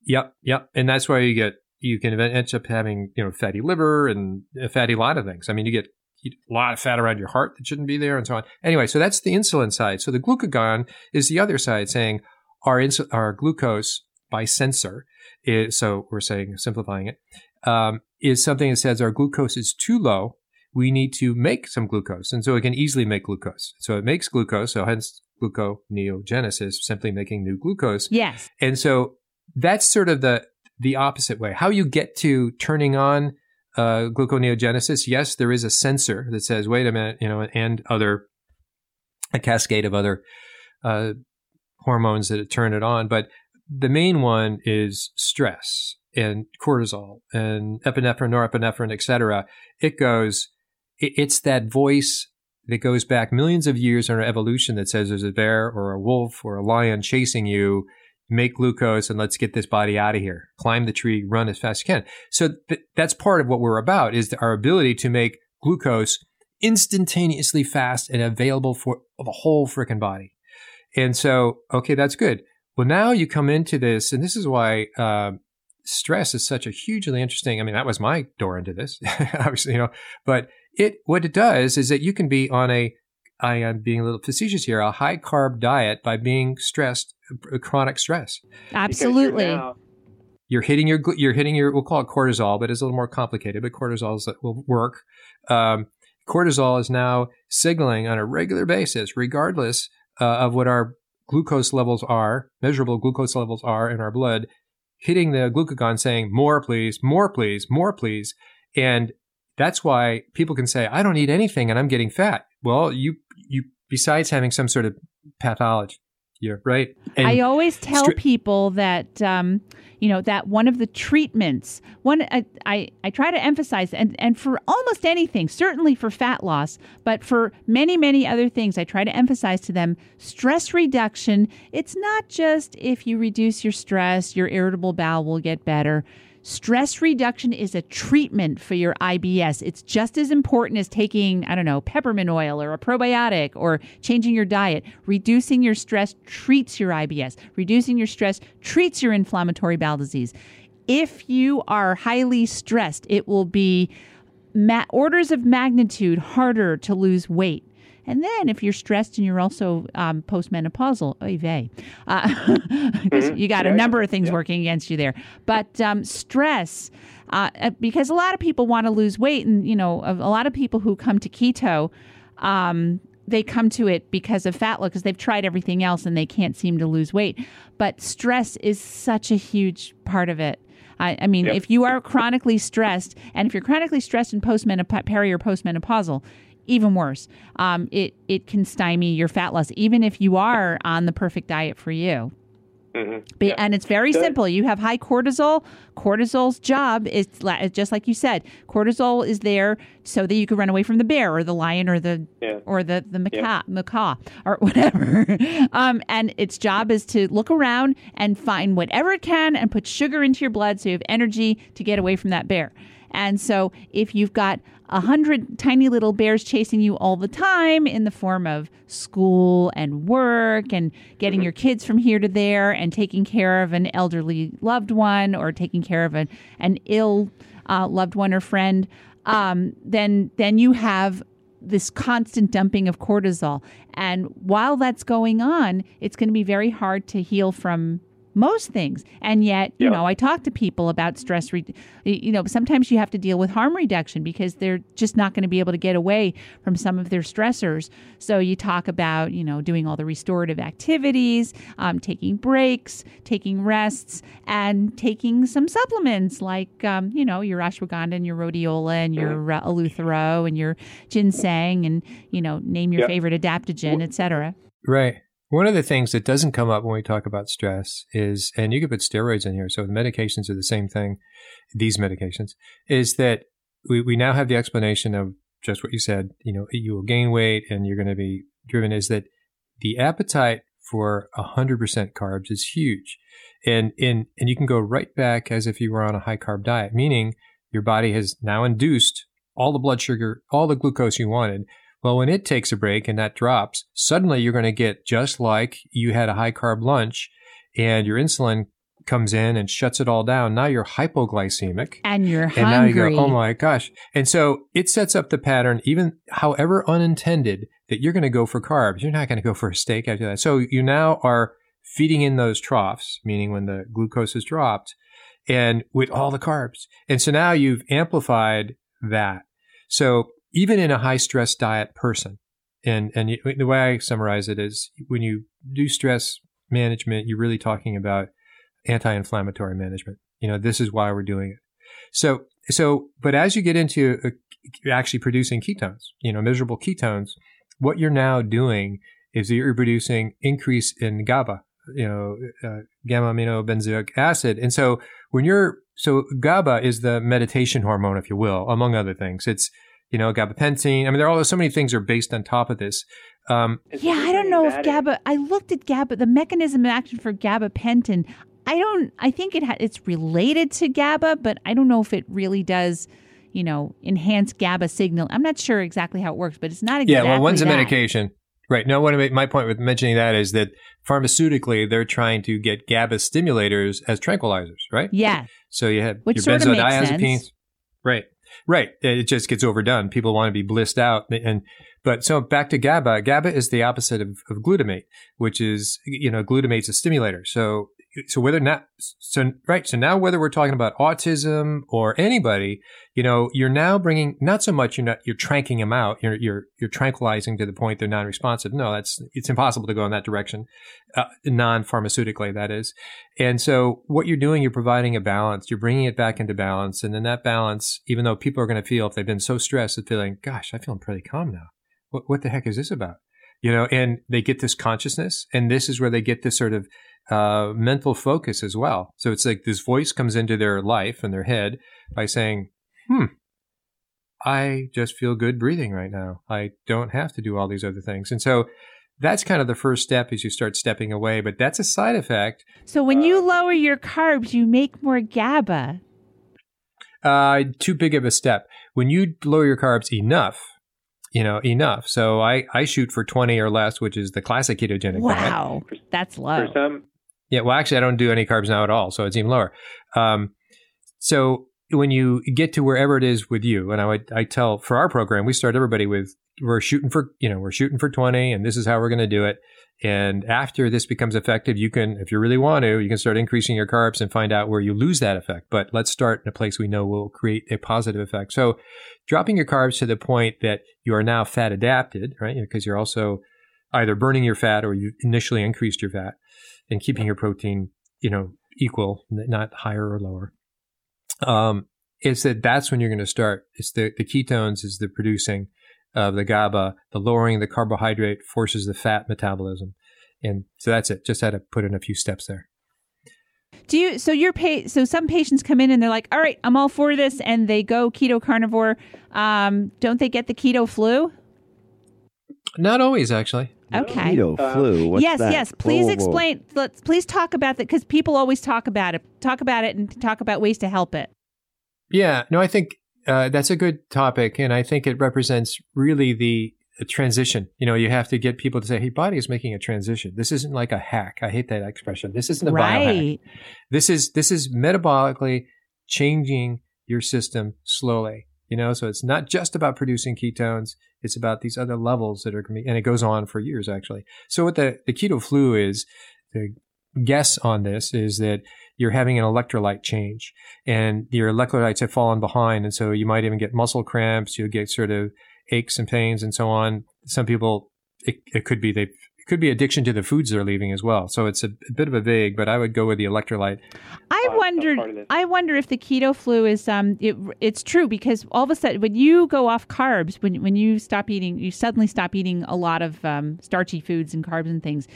[SPEAKER 1] Yep, yep. And that's why you get you can end up having you know fatty liver and a fatty lot of things. I mean, you get a lot of fat around your heart that shouldn't be there, and so on. Anyway, so that's the insulin side. So the glucagon is the other side, saying our our glucose by sensor is so we're saying simplifying it um, is something that says our glucose is too low. We need to make some glucose, and so it can easily make glucose. So it makes glucose. So hence gluconeogenesis, simply making new glucose.
[SPEAKER 2] Yes.
[SPEAKER 1] And so that's sort of the the opposite way. How you get to turning on uh, gluconeogenesis? Yes, there is a sensor that says, "Wait a minute," you know, and other a cascade of other uh, hormones that turn it on. But the main one is stress and cortisol and epinephrine, norepinephrine, etc. It goes. It, it's that voice that goes back millions of years in our evolution that says there's a bear or a wolf or a lion chasing you make glucose and let's get this body out of here. Climb the tree run as fast as you can. So th- that's part of what we're about is our ability to make glucose instantaneously fast and available for the whole freaking body. And so okay that's good. Well now you come into this and this is why uh, stress is such a hugely interesting i mean that was my door into this *laughs* obviously you know but it what it does is that you can be on a I am being a little facetious here, a high carb diet by being stressed, chronic stress.
[SPEAKER 2] Absolutely.
[SPEAKER 4] You're, now,
[SPEAKER 1] you're, hitting your, you're hitting your, we'll call it cortisol, but it's a little more complicated, but cortisol will work. Um, cortisol is now signaling on a regular basis, regardless uh, of what our glucose levels are, measurable glucose levels are in our blood, hitting the glucagon saying, more please, more please, more please. And that's why people can say, I don't eat anything and I'm getting fat. Well, you you besides having some sort of pathology, you're right.
[SPEAKER 2] And I always tell stri- people that um, you know that one of the treatments, one I, I I try to emphasize, and and for almost anything, certainly for fat loss, but for many many other things, I try to emphasize to them stress reduction. It's not just if you reduce your stress, your irritable bowel will get better Stress reduction is a treatment for your IBS. It's just as important as taking, I don't know, peppermint oil or a probiotic or changing your diet. Reducing your stress treats your IBS. Reducing your stress treats your inflammatory bowel disease. If you are highly stressed, it will be ma- orders of magnitude harder to lose weight. And then if you're stressed and you're also um, postmenopausal, oy vey, uh, *laughs* mm-hmm. you got a number of things yeah. working against you there. But um, stress, uh, uh, because a lot of people want to lose weight, and you know, a lot of people who come to keto, um, they come to it because of fat loss because they've tried everything else and they can't seem to lose weight. But stress is such a huge part of it. I, I mean, yep. if you are chronically stressed, and if you're chronically stressed and postmenop- peri or postmenopausal, even worse. Um, it it can stymie your fat loss, even if you are on the perfect diet for you. Mm-hmm. Yeah. And it's very Good. simple. You have high cortisol. Cortisol's job is just like you said. Cortisol is there so that you can run away from the bear or the lion or the yeah. or the the macaw, yeah. macaw or *laughs* whatever. um, and its job is to look around and find whatever it can and put sugar into your blood so you have energy to get away from that bear. And so if you've got a hundred tiny little bears chasing you all the time in the form of school and work and getting mm-hmm. your kids from here to there and taking care of an elderly loved one or taking care of an, an ill uh, loved one or friend, um, then then you have this constant dumping of cortisol. And while that's going on, it's going to be very hard to heal from most things. And yet, you know, I talk to people about stress. Re- you know, sometimes you have to deal with harm reduction because they're just not going to be able to get away from some of their stressors. So you talk about, you know, doing all the restorative activities, um, taking breaks, taking rests, and taking some supplements like, um, you know, your ashwagandha and your rhodiola and your mm-hmm. uh, eleuthero and your ginseng and, you know, name your favorite adaptogen, etc.
[SPEAKER 1] Right. One of the things that doesn't come up when we talk about stress is, and you could put steroids in here, so the medications are the same thing, these medications, is that we, we now have the explanation of just what you said, you know, you will gain weight and you're going to be driven, is that the appetite for 100% carbs is huge. And, and, and you can go right back as if you were on a high carb diet, meaning your body has now induced all the blood sugar, all the glucose you wanted well, when it takes a break and that drops, suddenly you're going to get just like you had a high carb lunch and your insulin comes in and shuts it all down. Now you're hypoglycemic.
[SPEAKER 2] And you're
[SPEAKER 1] And now you
[SPEAKER 2] hungry.
[SPEAKER 1] go, oh my gosh. And so it sets up the pattern, even however unintended, that you're going to go for carbs. You're not going to go for a steak after that. So you now are feeding in those troughs, meaning when the glucose is dropped and with all the carbs. And so now you've amplified that. So even in a high stress diet person, and, and the way I summarize it is when you do stress management, you're really talking about anti-inflammatory management. You know, this is why we're doing it. So, so, but as you get into uh, actually producing ketones, you know, measurable ketones, what you're now doing is you're producing increase in GABA, you know, uh, gamma aminobenzoic acid. And so when you're, so GABA is the meditation hormone, if you will, among other things. It's, you know, gabapentin. I mean, there are all so many things are based on top of this. Um,
[SPEAKER 2] Yeah, I don't know if
[SPEAKER 4] that
[SPEAKER 2] GABA. I looked at GABA, the mechanism of action for gabapentin. I don't. I think it ha, it's related to GABA, but I don't know if it really does. You know, enhance GABA signal. I'm not sure exactly how it works, but it's not exactly.
[SPEAKER 1] Yeah, well, one's a medication. Right. No, what I my point with mentioning that is that pharmaceutically, they're trying to get GABA stimulators as tranquilizers, right?
[SPEAKER 2] Yeah,
[SPEAKER 1] So you have
[SPEAKER 2] Which
[SPEAKER 1] your
[SPEAKER 2] sort of makes
[SPEAKER 1] benzodiazepines.
[SPEAKER 2] sense.
[SPEAKER 1] Right. Right. It just gets overdone. People want to be blissed out. And, but so back to GABA. GABA is the opposite of, of glutamate, which is, you know, glutamate's a stimulator. So, so whether not, so, right. So now whether we're talking about autism or anybody, you know, you're now bringing, not so much you're not, you're tranking them out. You're, you're, you're tranquilizing to the point they're non-responsive. No, that's, it's impossible to go in that direction, uh, non-pharmaceutically, that is. And so what you're doing, you're providing a balance. You're bringing it back into balance. And then that balance, even though people are going to feel, if they've been so stressed, they're feeling, gosh, I feel pretty calm now. What, what the heck is this about? You know, and they get this consciousness. And this is where they get this sort of uh, mental focus as well. So it's like this voice comes into their life and their head by saying, hmm, I just feel good breathing right now. I don't have to do all these other things. And so that's kind of the first step as you start stepping away. But that's a side effect
[SPEAKER 2] So when you
[SPEAKER 1] Uh,
[SPEAKER 2] lower your carbs, you make more GABA.
[SPEAKER 1] Uh, too big of a step. When you lower your carbs enough, you know, enough. So I, I shoot for 20 or less, which is the classic ketogenic diet.
[SPEAKER 2] Wow, that's low.
[SPEAKER 4] For some,
[SPEAKER 1] Yeah, well, actually, I don't do any carbs now at all, so it's even lower. Um, so when you get to wherever it is with you, and I would I tell for our program, we start everybody with we're shooting for you know we're shooting for 20, and this is how we're going to do it. And after this becomes effective, you can, if you really want to, you can start increasing your carbs and find out where you lose that effect. But let's start in a place we know will create a positive effect. So dropping your carbs to the point that you are now fat adapted, right? Because you're also either burning your fat or you initially increased your fat and keeping your protein, you know, equal, not higher or lower. Um, is that that's when you're going to start. It's the, the ketones is the producing of the GABA, the lowering of the carbohydrate forces the fat metabolism. And so that's it. Just had to put in a few steps there.
[SPEAKER 2] Do you? So your pa- So some patients come in and they're like, "All right, I'm all for this," and they go keto carnivore. Um, don't they get the keto flu?
[SPEAKER 1] Not always, actually.
[SPEAKER 2] Okay.
[SPEAKER 3] Keto
[SPEAKER 4] Uh,
[SPEAKER 3] flu. What's
[SPEAKER 2] yes,
[SPEAKER 3] that?
[SPEAKER 2] yes. Please
[SPEAKER 3] Whoa, whoa.
[SPEAKER 2] explain. Let's please talk about that because people always talk about it. Talk about it and talk about ways to help it.
[SPEAKER 1] Yeah, no, I think uh, that's a good topic, and I think it represents really the, the transition. You know, you have to get people to say, "Hey, body is making a transition. This isn't like a hack." I hate that expression. This isn't a biohack. This is this is metabolically changing your system slowly. You know, so it's not just about producing ketones; it's about these other levels that are going to be, and it goes on for years actually. So what the the keto flu is, the guess on this is that you're having an electrolyte change, and your electrolytes have fallen behind, and so you might even get muscle cramps. You'll get sort of aches and pains and so on. Some people, it, it could be they. It could be addiction to the foods they're leaving as well. So it's a, a bit of a vague, but I would go with the electrolyte
[SPEAKER 2] I
[SPEAKER 4] uh,
[SPEAKER 2] wondered.
[SPEAKER 4] part of this.
[SPEAKER 2] I wonder if the keto flu is um. It, it's true because all of a sudden, when you go off carbs, when when you stop eating, you suddenly stop eating a lot of um, starchy foods and carbs and things.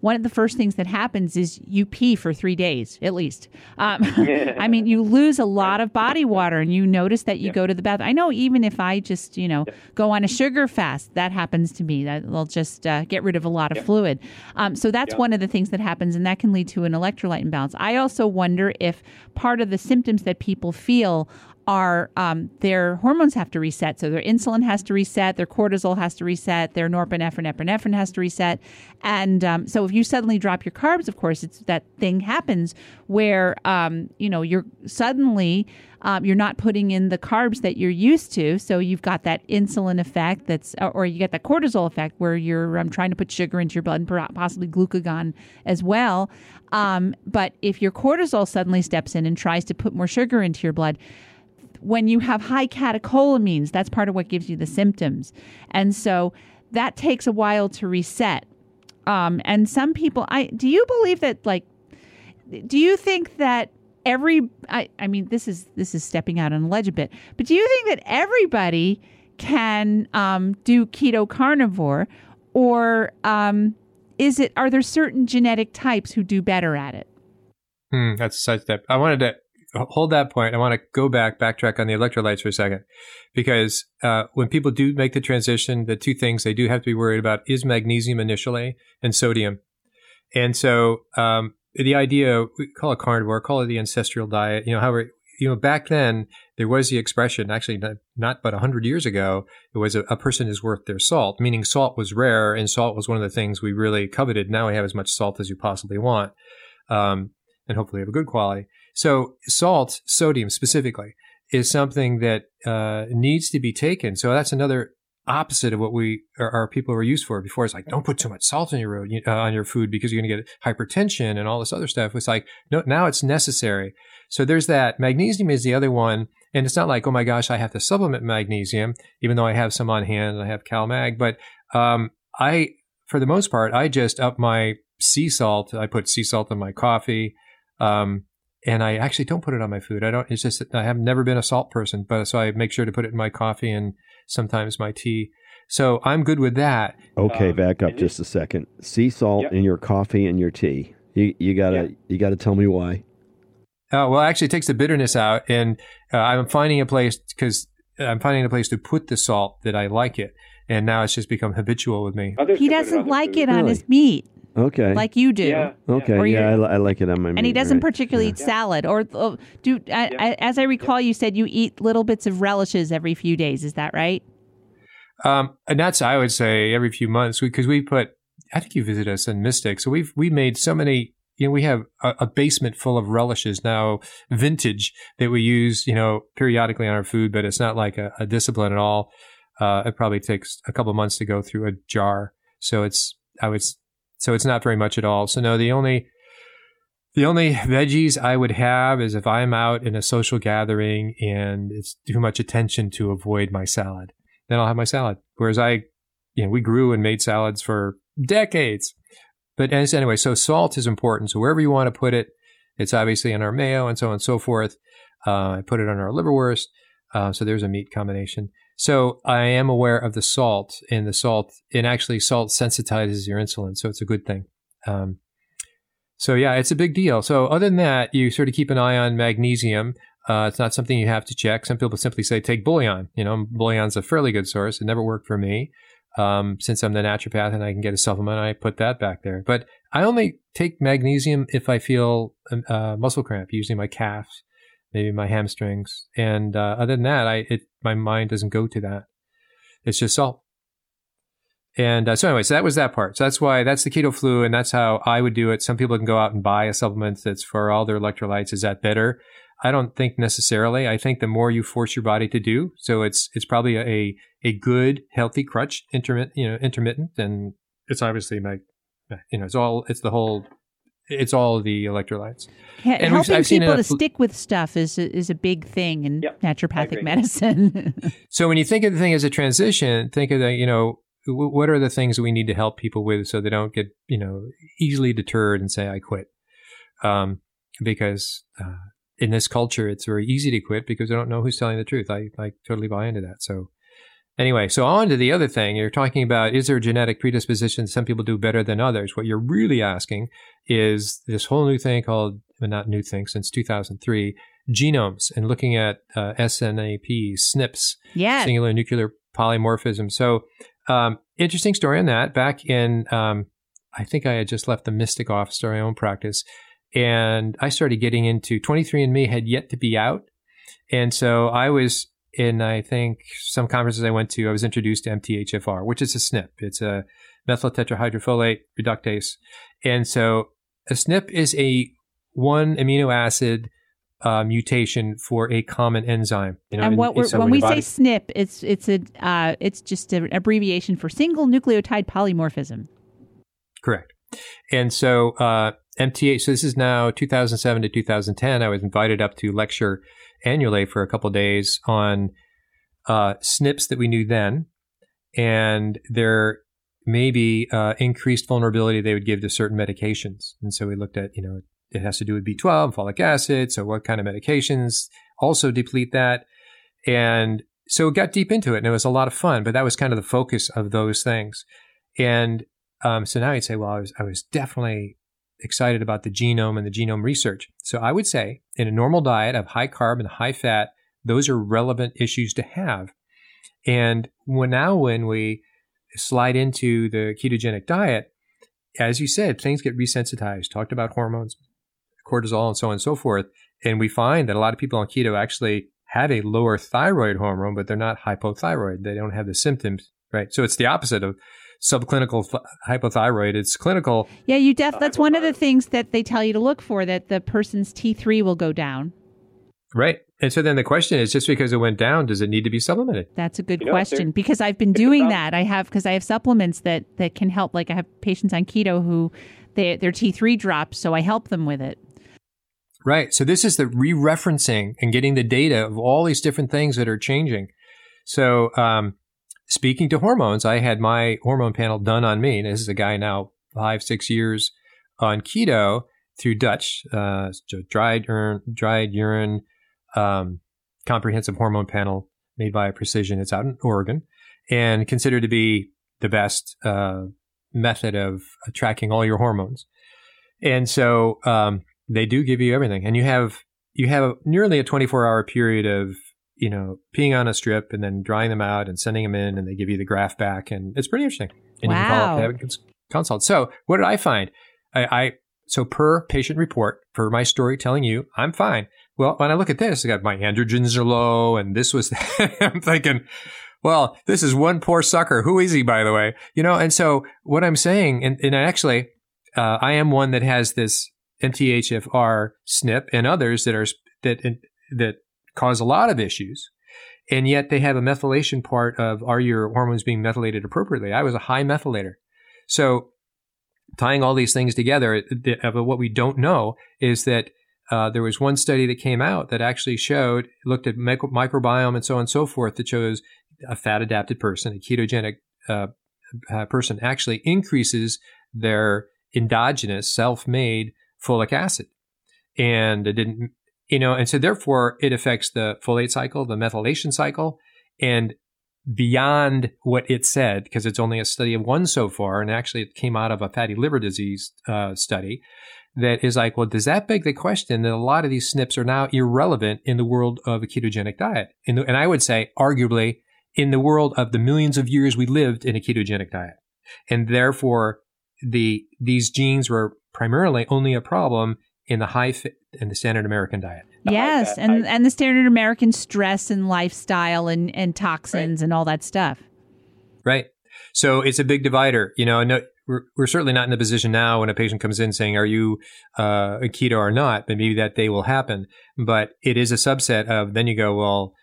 [SPEAKER 2] One of the first things that happens is you pee for three days at least. Um, *laughs* I mean, you lose a lot of body water, and you notice that you go to the bathroom. I know even if I just you know go on a sugar fast, that happens to me. That will just uh, get rid of a lot of fluid. Um, so that's
[SPEAKER 4] Yeah.
[SPEAKER 2] one of the things that happens, and that can lead to an electrolyte imbalance. I also wonder if part of the symptoms that people feel are um, their hormones have to reset. So their insulin has to reset, their cortisol has to reset, their norepinephrine, epinephrine has to reset. And um, so if you suddenly drop your carbs, of course, it's that thing happens where um, you know you're suddenly um, you're not putting in the carbs that you're used to. So you've got that insulin effect that's, or you get that cortisol effect where you're um, trying to put sugar into your blood and possibly glucagon as well. Um, but if your cortisol suddenly steps in and tries to put more sugar into your blood, when you have high catecholamines, that's part of what gives you the symptoms. And so that takes a while to reset. Um, and some people, I do you believe that like, do you think that every I, I mean this is this is stepping out on a ledge a bit, but do you think that everybody can um, do keto carnivore, or um, is it are there certain genetic types who do better at it?
[SPEAKER 1] Hmm, that's such that I wanted to hold that point. I want to go back, backtrack on the electrolytes for a second, because uh, when people do make the transition, the two things they do have to be worried about is magnesium initially and sodium. And so um, the idea we call it carnivore, call it the ancestral diet. You know, however, you know, back then there was the expression. Actually, not, not but hundred years ago, it was a, a, person is worth their salt. Meaning, salt was rare, and salt was one of the things we really coveted. Now we have as much salt as you possibly want, um, and hopefully have a good quality. So, salt, sodium specifically, is something that uh, needs to be taken. So that's another opposite of what we our, people were used for before. It's like don't put too much salt on your road uh, on your food because you're going to get hypertension and all this other stuff. It's like no, now it's necessary. So there's that. Magnesium is the other one, and it's not like oh my gosh, I have to supplement magnesium, even though I have some on hand and I have CalMag. But um, I, for the most part, I just up my sea salt. I put sea salt in my coffee. Um, and I actually don't put it on my food. I don't. It's just I have never been a salt person, but so I make sure to put it in my coffee and sometimes my tea. So I'm good with that.
[SPEAKER 3] Okay, um, back up just a second. Sea salt yep. in your coffee and your tea. You you gotta yep. you gotta tell me why.
[SPEAKER 1] Uh, well, actually, it takes the bitterness out, and uh, I'm finding a place because I'm finding a place to put the salt that I like it, and now it's just become habitual with me.
[SPEAKER 2] Others he doesn't like it on his meat.
[SPEAKER 3] Okay.
[SPEAKER 2] Like you do.
[SPEAKER 3] Yeah. Okay. yeah, I, I, like it on my.
[SPEAKER 2] And he doesn't right. particularly yeah. eat salad, or uh, do. I, I, as I recall, you said you eat little bits of relishes every few days. Is that right?
[SPEAKER 1] Um, and that's I would say every few months because we, we, put. I think you visit us in Mystic, so we've we made so many. You know, we have a, a, basement full of relishes now, vintage that we use. You know, periodically on our food, but it's not like a, a discipline at all. Uh, it probably takes a couple months to go through a jar, so it's I would so it's not very much at all. So no, the only the only veggies I would have is if I'm out in a social gathering and it's too much attention to avoid my salad. Then I'll have my salad. Whereas I, you know, we grew and made salads for decades. But anyway, so salt is important. So wherever you want to put it, it's obviously in our mayo and so on and so forth. Uh, I put it on our liverwurst. Uh, so there's a meat combination. So I am aware of the salt, and the salt, and actually, salt sensitizes your insulin, so it's a good thing. Um, so yeah, it's a big deal. So other than that, you sort of keep an eye on magnesium. Uh, it's not something you have to check. Some people simply say take bouillon. You know, bouillon's a fairly good source. It never worked for me. Um, since I'm the naturopath and I can get a supplement, I put that back there. But I only take magnesium if I feel um, uh, muscle cramp, usually my calves maybe my hamstrings. And uh, other than that, I it my mind doesn't go to that. It's just salt. And uh, so anyway, so that was that part. So that's why that's the keto flu, and that's how I would do it. Some people can go out and buy a supplement that's for all their electrolytes. Is that better? I don't think necessarily. I think the more you force your body to do, so it's it's probably a a good healthy crutch intermittent, you know, intermittent, and it's obviously my, you know, it's all it's the whole it's all the electrolytes.
[SPEAKER 2] Yeah, and helping people to stick with stuff is a, is a big thing in yep, naturopathic medicine. *laughs*
[SPEAKER 1] so when you think of the thing as a transition, think of the you know what are the things that we need to help people with so they don't get you know easily deterred and say I quit, um, because uh, in this culture it's very easy to quit because they don't know who's telling the truth. I I totally buy into that. So Anyway, so on to the other thing. You're talking about is there a genetic predisposition? Some people do better than others. What you're really asking is this whole new thing called, well, not new thing, since 2003, genomes and looking at uh, SNAP, SNPs,
[SPEAKER 2] yeah.
[SPEAKER 1] singular nuclear polymorphism. So, um, interesting story on that. Back in, um, I think I had just left the Mystic office or my own practice, and I started getting into 23andMe had yet to be out. And so I was in, I think, some conferences I went to, I was introduced to MTHFR, which is a SNP. It's a methyl tetrahydrofolate reductase. And so a SNP is a one amino acid uh, mutation for a common enzyme.
[SPEAKER 2] You know, and what in, when we say SNP, it's it's a uh, it's just an abbreviation for single nucleotide polymorphism.
[SPEAKER 1] Correct. And so uh, MTA. So this is now 2007 to 2010. I was invited up to lecture annually for a couple days on uh, SNPs that we knew then, and their maybe uh, increased vulnerability they would give to certain medications. And so we looked at you know it has to do with B12, folic acid. So, what kind of medications also deplete that? And so it got deep into it and it was a lot of fun, but that was kind of the focus of those things. And um, so now you'd say, well, I was, I was definitely excited about the genome and the genome research. So I would say in a normal diet of high carb and high fat, those are relevant issues to have. And when now when we slide into the ketogenic diet, as you said, things get resensitized. Talked about hormones, cortisol, and so on and so forth. And we find that a lot of people on keto actually have a lower thyroid hormone, but they're not hypothyroid. They don't have the symptoms, right? So it's the opposite of subclinical th- hypothyroid. It's clinical.
[SPEAKER 2] Yeah, you def. That's one of the things that they tell you to look for. That the person's T three will go down.
[SPEAKER 1] Right. And so then the question is just because it went down, does it need to be supplemented?
[SPEAKER 2] That's a good you know, question because I've been doing that. I have because I have supplements that that can help. Like I have patients on keto who they, their T3 drops, so I help them with it.
[SPEAKER 1] Right. So this is the re-referencing and getting the data of all these different things that are changing. So um, speaking to hormones, I had my hormone panel done on me. And this is a guy now five, six years on keto through Dutch, uh, dried urine, dried urine, um, comprehensive hormone panel made by Precision. It's out in Oregon and considered to be the best uh, method of tracking all your hormones. And so um, they do give you everything, and you have you have nearly a 24 hour period of you know peeing on a strip and then drying them out and sending them in, and they give you the graph back, and it's pretty interesting. And
[SPEAKER 2] wow. you can follow up
[SPEAKER 1] consult. So what did I find? I, I so per patient report for my story telling you I'm fine. Well, when I look at this, I got my androgens are low, and this was. *laughs* I'm thinking, well, this is one poor sucker. Who is he, by the way? You know, and so what I'm saying, and, and actually, uh, I am one that has this MTHFR SNP and others that are that that cause a lot of issues, and yet they have a methylation part of are your hormones being methylated appropriately? I was a high methylator, so tying all these things together, but what we don't know is that uh, there was one study that came out that actually showed looked at micro- microbiome and so on and so forth that shows a fat adapted person, a ketogenic uh, uh, person, actually increases their endogenous self made folic acid. And it didn't, you know, and so therefore it affects the folate cycle, the methylation cycle, and beyond what it said, because it's only a study of one so far, and actually it came out of a fatty liver disease uh, study that is like, well, does that beg the question that a lot of these SNPs are now irrelevant in the world of a ketogenic diet? The, and I would say, arguably, in the world of the millions of years we lived in a ketogenic diet. And therefore, the these genes were primarily only a problem in the high fit and the standard American diet.
[SPEAKER 2] Yes, and and the standard American stress and lifestyle and and toxins right. and all that stuff.
[SPEAKER 1] Right. So it's a big divider. You know, no, we're, we're certainly not in the position now when a patient comes in saying, "Are you uh, a keto or not?" But maybe that day will happen. But it is a subset of. Then you go, well,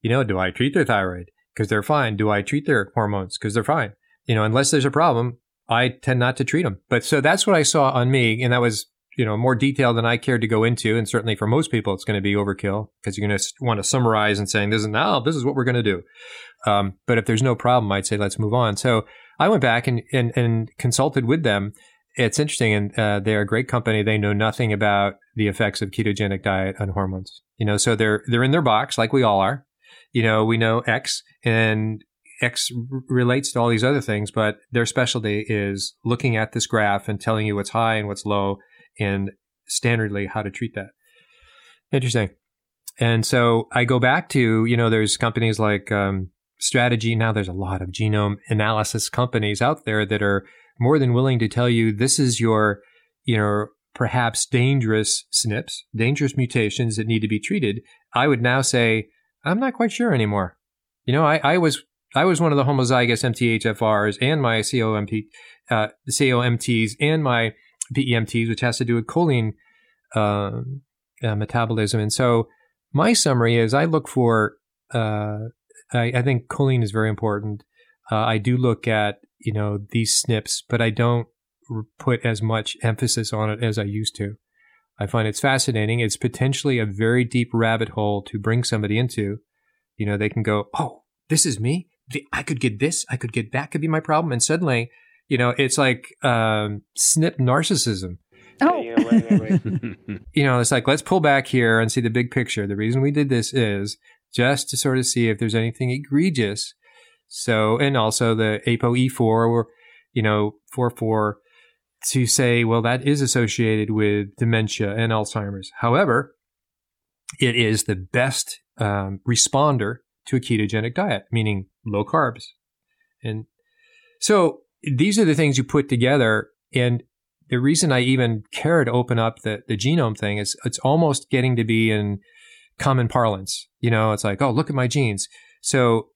[SPEAKER 1] you know, do I treat their thyroid because they're fine? Do I treat their hormones because they're fine? You know, unless there's a problem, I tend not to treat them. But so that's what I saw on me, and that was you know more detail than I cared to go into. And certainly for most people, it's going to be overkill because you're going to want to summarize and saying this is now this is what we're going to do. Um, but if there's no problem, I'd say let's move on. So I went back and and, and consulted with them. It's interesting, and uh, they're a great company. They know nothing about the effects of ketogenic diet on hormones. You know, so they're they're in their box like we all are. You know, we know X, and X relates to all these other things, but their specialty is looking at this graph and telling you what's high and what's low and standardly how to treat that. Interesting. And so I go back to, you know, there's companies like um, Strategene. Now there's a lot of genome analysis companies out there that are more than willing to tell you this is your, you know, perhaps dangerous SNPs, dangerous mutations that need to be treated, I would now say, I'm not quite sure anymore. You know, I, I was I was one of the homozygous MTHFRs and my COMT, uh, COMTs and my PEMTs, which has to do with choline uh, uh, metabolism. And so my summary is I look for, uh, I, I, think choline is very important. Uh, I do look at, you know, these SNPs, but I don't put as much emphasis on it as I used to. I find it's fascinating. It's potentially a very deep rabbit hole to bring somebody into. You know, they can go, oh, this is me. I could get this. I could get that. Could be my problem. And suddenly, you know, it's like um, SNP narcissism.
[SPEAKER 2] Oh, *laughs*
[SPEAKER 1] you know, it's like let's pull back here and see the big picture. The reason we did this is just to sort of see if there's anything egregious. So, and also the ApoE4 or you know, 4 4 to say, well, that is associated with dementia and Alzheimer's. However, it is the best um, responder to a ketogenic diet, meaning low carbs. And so these are the things you put together. And the reason I even care to open up the, the genome thing is it's almost getting to be in common parlance. You know, it's like, oh, look at my genes. So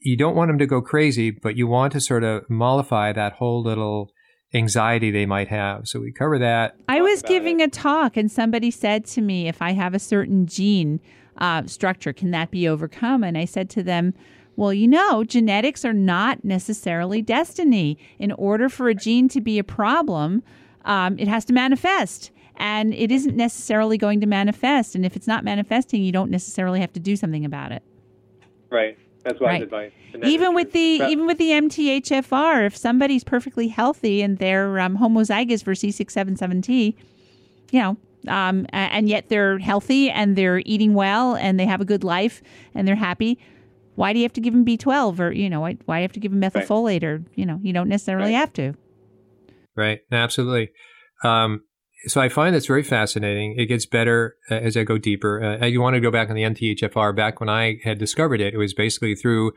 [SPEAKER 1] you don't want them to go crazy, but you want to sort of mollify that whole little anxiety they might have. So we cover that.
[SPEAKER 2] I was giving it. a talk, and somebody said to me, if I have a certain gene uh, structure, can that be overcome? And I said to them, well, you know, genetics are not necessarily destiny. In order for a gene to be a problem, um, it has to manifest. And it isn't necessarily going to manifest. And if it's not manifesting, you don't necessarily have to do something about it.
[SPEAKER 4] Right. That's why right. advice.
[SPEAKER 2] Even with the but, even with the MTHFR, if somebody's perfectly healthy and they're um, homozygous for C677T, you know, um, and yet they're healthy and they're eating well and they have a good life and they're happy. Why do you have to give him B12 or you know why, why do you have to give him methylfolate right. or you know you don't necessarily
[SPEAKER 4] right.
[SPEAKER 2] have to.
[SPEAKER 1] Right. Absolutely. Um, so I find this very fascinating. It gets better uh, as I go deeper. Uh, you want to go back on the MTHFR. Back when I had discovered it, it was basically through.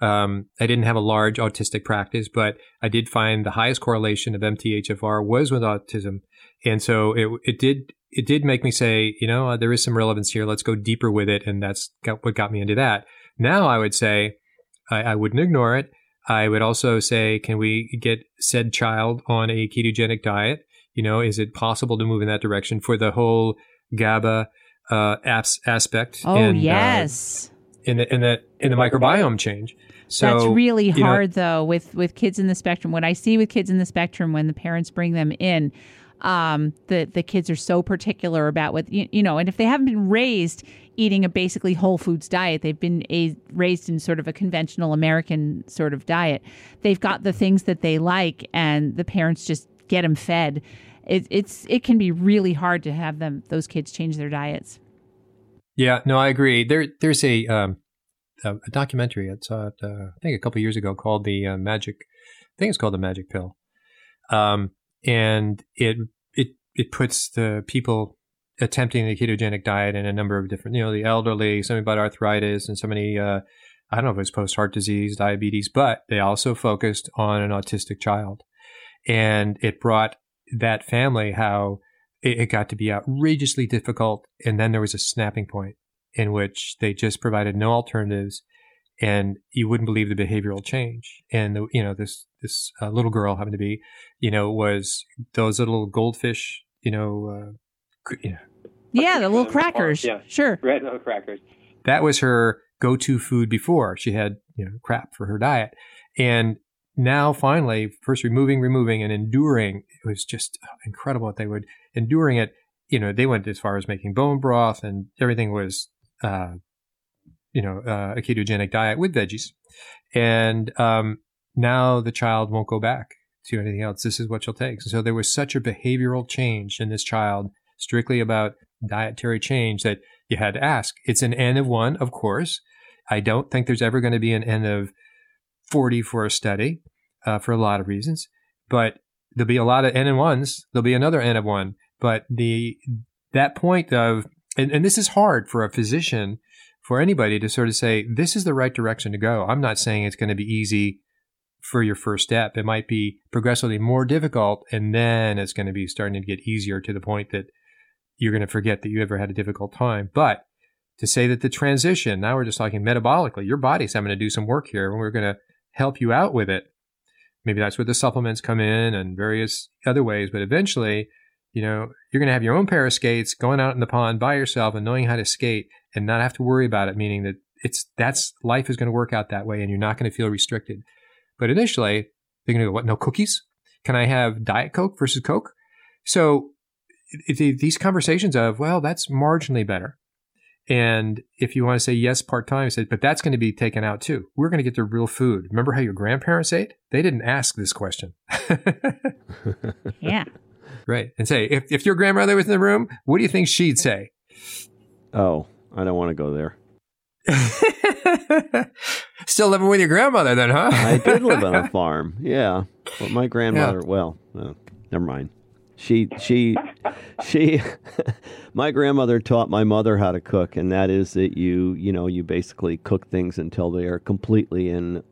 [SPEAKER 1] Um, I didn't have a large autistic practice, but I did find the highest correlation of MTHFR was with autism, and so it it did it did make me say, you know, uh, there is some relevance here. Let's go deeper with it, and that's got, what got me into that. Now I would say I, I wouldn't ignore it. I would also say, can we get said child on a ketogenic diet? You know, is it possible to move in that direction for the whole GABA uh, aspect?
[SPEAKER 2] Oh and, uh, yes.
[SPEAKER 1] Uh, in the in the in the microbiome change. So
[SPEAKER 2] that's really hard know, though with with kids in the spectrum. What I see with kids in the spectrum when the parents bring them in, um, the the kids are so particular about what you, you know, and if they haven't been raised eating a basically whole foods diet, they've been a, raised in sort of a conventional American sort of diet. They've got the things that they like, and the parents just get them fed. It, it's it can be really hard to have them those kids change their diets.
[SPEAKER 1] Yeah, no, I agree. There, there's a um, a, documentary I saw it, uh, I think a couple years ago called the uh, Magic. I think it's called the Magic Pill, um, and it it it puts the people attempting the ketogenic diet in a number of different, you know, the elderly, somebody about arthritis, and somebody. Uh, I don't know if it was post heart disease, diabetes, but they also focused on an autistic child and it brought that family how it, it got to be outrageously difficult. And then there was a snapping point in which they just provided no alternatives and you wouldn't believe the behavioral change. And the, you know, this this uh, little girl happened to be, you know, was those little goldfish, you know, uh, you know
[SPEAKER 2] yeah, the little crackers. Yeah, sure,
[SPEAKER 4] red little crackers.
[SPEAKER 1] That was her go-to food before. She had you know crap for her diet, and now finally first removing removing and enduring it was just incredible what they would enduring it you know they went as far as making bone broth and everything was uh, you know uh, a ketogenic diet with veggies and um, now the child won't go back to anything else this is what she'll take so there was such a behavioral change in this child strictly about dietary change that you had to ask it's an n of one of course i don't think there's ever going to be an n of 40 for a study uh, for a lot of reasons. But there'll be a lot of n and ones. There'll be another n of one. But the that point of and, and this is hard for a physician for anybody to sort of say this is the right direction to go. I'm not saying it's going to be easy for your first step. It might be progressively more difficult, and then it's going to be starting to get easier to the point that you're going to forget that you ever had a difficult time. But to say that the transition, now we're just talking metabolically, your body's having to do some work here, and we're going to help you out with it. Maybe that's where the supplements come in and various other ways, but eventually, you know, you're going to have your own pair of skates going out in the pond by yourself and knowing how to skate and not have to worry about it, meaning that it's that's life is going to work out that way and you're not going to feel restricted. But initially, they're going to go, what, no cookies? Can I have Diet Coke versus Coke? So these conversations of, well, that's marginally better. And if you want to say yes part time, I said, but that's going to be taken out too. We're going to get the real food. Remember how your grandparents ate? They didn't ask this question. *laughs*
[SPEAKER 2] yeah.
[SPEAKER 1] Right. And say, if, if your grandmother was in the room, what do you think she'd say?
[SPEAKER 3] Oh, I don't want to go there. *laughs*
[SPEAKER 1] Still living with your grandmother then, huh?
[SPEAKER 3] I did live on a *laughs* farm. Yeah. But my grandmother, yeah. well, uh, never mind. She she she *laughs* my grandmother taught my mother how to cook and that is that you, you know, you basically cook things until they are completely and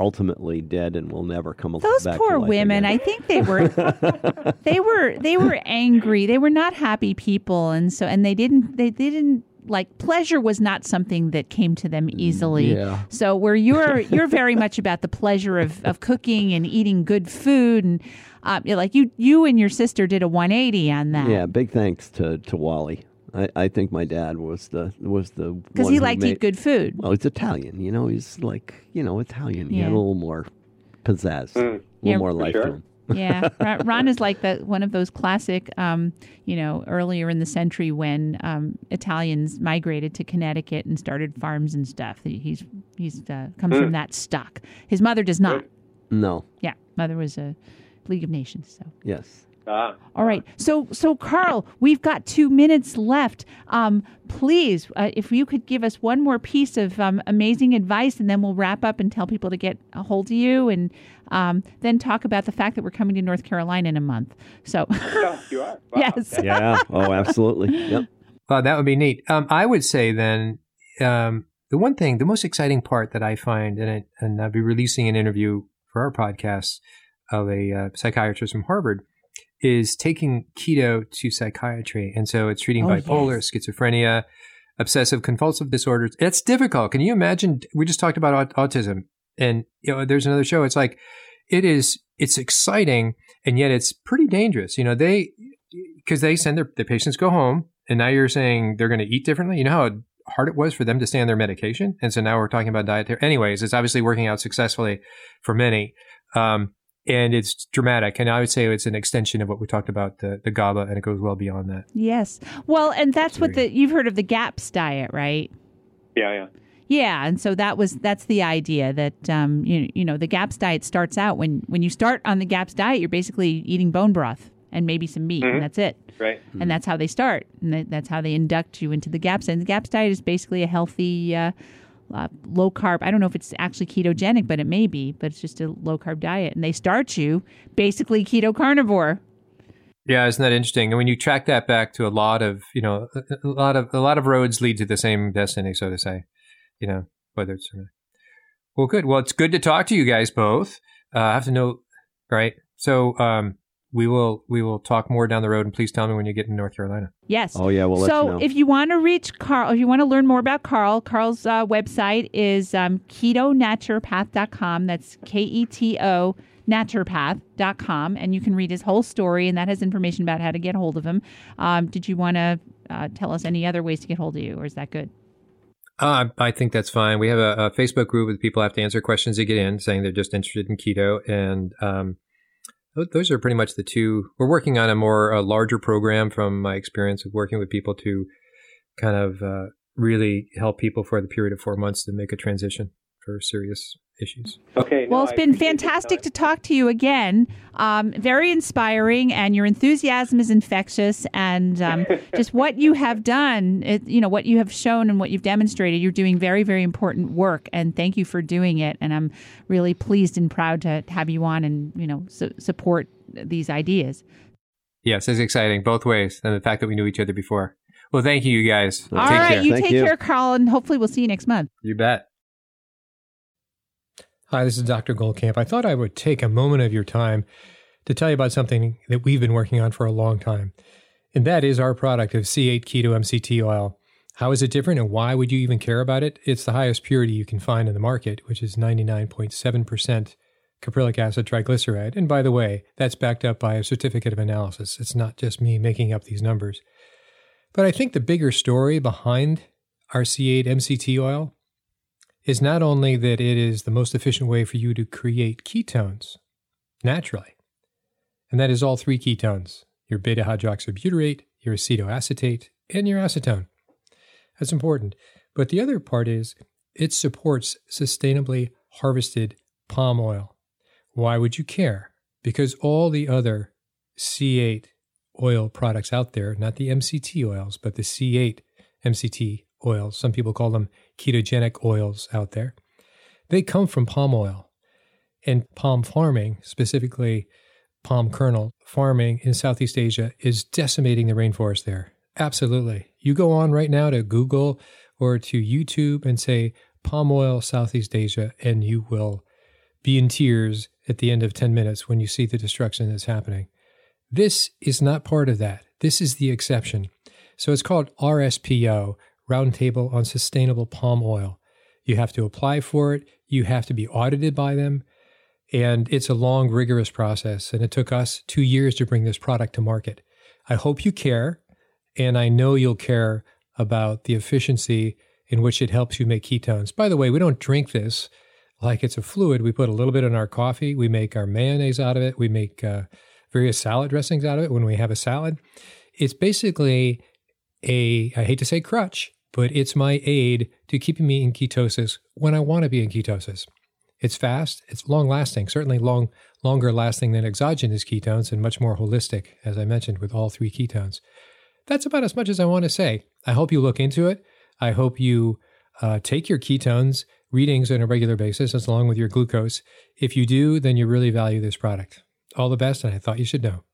[SPEAKER 3] ultimately dead and will never come
[SPEAKER 2] Those
[SPEAKER 3] back
[SPEAKER 2] poor women,
[SPEAKER 3] again.
[SPEAKER 2] I think they were *laughs* they were they were angry. They were not happy people and so and they didn't they, they didn't like pleasure was not something that came to them easily.
[SPEAKER 3] Mm, yeah.
[SPEAKER 2] So where you're you're very much about the pleasure of, of cooking and eating good food and um, like you you and your sister did a 180 on that.
[SPEAKER 3] Yeah, big thanks to to Wally. I, I think my dad was the was the
[SPEAKER 2] because he liked to eat good food.
[SPEAKER 3] Well, he's Italian, you know. He's like you know Italian. He had a little more pizzazz,
[SPEAKER 4] Mm.
[SPEAKER 3] a little
[SPEAKER 2] Yeah,
[SPEAKER 3] more life
[SPEAKER 4] sure.
[SPEAKER 3] to him. *laughs*
[SPEAKER 2] yeah, Ron, Ron is like the one of those classic, um, you know, earlier in the century when um, Italians migrated to Connecticut and started farms and stuff. He- He's he's uh, comes from that stock. His mother does not.
[SPEAKER 3] No,
[SPEAKER 2] Yeah, mother was a League of Nations. So
[SPEAKER 3] yes.
[SPEAKER 4] Ah,
[SPEAKER 2] all right, so so Carl, we've got two minutes left. Um, please, uh, if you could give us one more piece of um, amazing advice, and then we'll wrap up and tell people to get a hold of you, and um, then talk about the fact that we're coming to North Carolina in a month. So.
[SPEAKER 4] oh, *laughs* you are. *laughs* Wow.
[SPEAKER 2] Yes.
[SPEAKER 3] Yeah. oh, absolutely. Yep.
[SPEAKER 1] Well, that would be neat. Um, I would say then um, the one thing, the most exciting part that I find, and, I, and I'll be releasing an interview for our podcast of a uh, psychiatrist from Harvard, is taking keto to psychiatry. And so it's treating
[SPEAKER 2] Oh,
[SPEAKER 1] bipolar, schizophrenia, obsessive compulsive disorders. It's difficult. Can you imagine? We just talked about aut- autism, and you know, there's another show. It's like it is. It's exciting, and yet it's pretty dangerous. You know, they because they send their, their patients go home, and now you're saying they're going to eat differently. You know how hard it was for them to stay on their medication, and so now we're talking about dietary. Anyways, it's obviously working out successfully for many. Um, and it's dramatic, and I would say it's an extension of what we talked about the the GABA, and it goes well beyond that.
[SPEAKER 2] Yes. Well, and that's what the you've heard of the GAPS diet, right?
[SPEAKER 4] Yeah, yeah.
[SPEAKER 2] Yeah, and so that was that's the idea that um, you you know the GAPS diet starts out when when you start on the GAPS diet, you're basically eating bone broth and maybe some meat,
[SPEAKER 4] Mhm.
[SPEAKER 2] and that's it.
[SPEAKER 4] Right.
[SPEAKER 2] And that's how they start, and that's how they induct you into the GAPS. And the GAPS diet is basically a healthy, uh, uh, low carb. I don't know if it's actually ketogenic, but it may be. But it's just a low carb diet, and they start you basically keto carnivore.
[SPEAKER 1] Yeah, isn't that interesting? And when you track that back to a lot of, you know, a lot of a lot of roads lead to the same destiny, so to say. You know, whether it's well, good. Well, it's good to talk to you guys both. Uh, I have to know, right? So um, we will we will talk more down the road, and please tell me when you get in North Carolina.
[SPEAKER 2] Yes.
[SPEAKER 3] Oh yeah. We'll
[SPEAKER 2] so
[SPEAKER 3] you know.
[SPEAKER 2] if you want to reach Carl, if you want to learn more about Carl, Carl's uh, website is um, ketonaturopath.com. That's K E T O naturopath.com. And you can read his whole story, and that has information about how to get hold of him. Um, did you want to uh, tell us any other ways to get hold of you, or is that good?
[SPEAKER 1] Uh, I think that's fine. We have a, a Facebook group with people have to answer questions to get in, saying they're just interested in keto, and um, tho- those are pretty much the two. We're working on a more a larger program from my experience of working with people to kind of uh, really help people for the period of four months to make a transition for serious issues.
[SPEAKER 4] Okay.
[SPEAKER 2] Well,
[SPEAKER 4] no,
[SPEAKER 2] it's
[SPEAKER 4] I
[SPEAKER 2] been fantastic to talk to you again. Um, very inspiring, and your enthusiasm is infectious. And um, *laughs* just what you have done, it, you know, what you have shown and what you've demonstrated, you're doing very, very important work. And thank you for doing it. And I'm really pleased and proud to have you on and you know su- support these ideas.
[SPEAKER 1] Yes, it's exciting both ways, and the fact that we knew each other before. Well, thank you, you guys.
[SPEAKER 2] All
[SPEAKER 1] Take
[SPEAKER 2] right,
[SPEAKER 1] care.
[SPEAKER 2] you
[SPEAKER 3] Thank
[SPEAKER 2] take
[SPEAKER 3] you.
[SPEAKER 2] care, Carl, and hopefully we'll see you next month.
[SPEAKER 1] You bet. Hi, this is Dr. Goldkamp. I thought I would take a moment of your time to tell you about something that we've been working on for a long time. And that is our product of C8 Keto MCT oil. How is it different and why would you even care about it? It's the highest purity you can find in the market, which is 99.7% caprylic acid triglyceride. And by the way, that's backed up by a certificate of analysis. It's not just me making up these numbers. But I think the bigger story behind our C8 MCT oil is not only that it is the most efficient way for you to create ketones naturally, and that is all three ketones your beta hydroxybutyrate, your acetoacetate, and your acetone. That's important. But the other part is it supports sustainably harvested palm oil. Why would you care? Because all the other C8 oil products out there, not the MCT oils, but the C8 MCT oils, some people call them ketogenic oils out there, they come from palm oil. And palm farming, specifically palm kernel farming in Southeast Asia, is decimating the rainforest there. Absolutely. You go on right now to Google or to YouTube and say palm oil Southeast Asia, and you will be in tears at the end of 10 minutes when you see the destruction that's happening. This is not part of that. This is the exception. So it's called RSPO, Roundtable on Sustainable Palm Oil. You have to apply for it, you have to be audited by them, and it's a long, rigorous process. And it took us two years to bring this product to market. I hope you care, and I know you'll care about the efficiency in which it helps you make ketones. By the way, we don't drink this like it's a fluid. We put a little bit in our coffee, we make our mayonnaise out of it, we make uh, various salad dressings out of it when we have a salad. It's basically a, I hate to say crutch, but it's my aid to keeping me in ketosis when I want to be in ketosis. It's fast, it's long lasting, certainly long longer lasting than exogenous ketones and much more holistic, as I mentioned, with all three ketones. That's about as much as I want to say. I hope you look into it. I hope you uh, take your ketones readings on a regular basis, as along with your glucose. If you do, then you really value this product. All the best, and I thought you should know.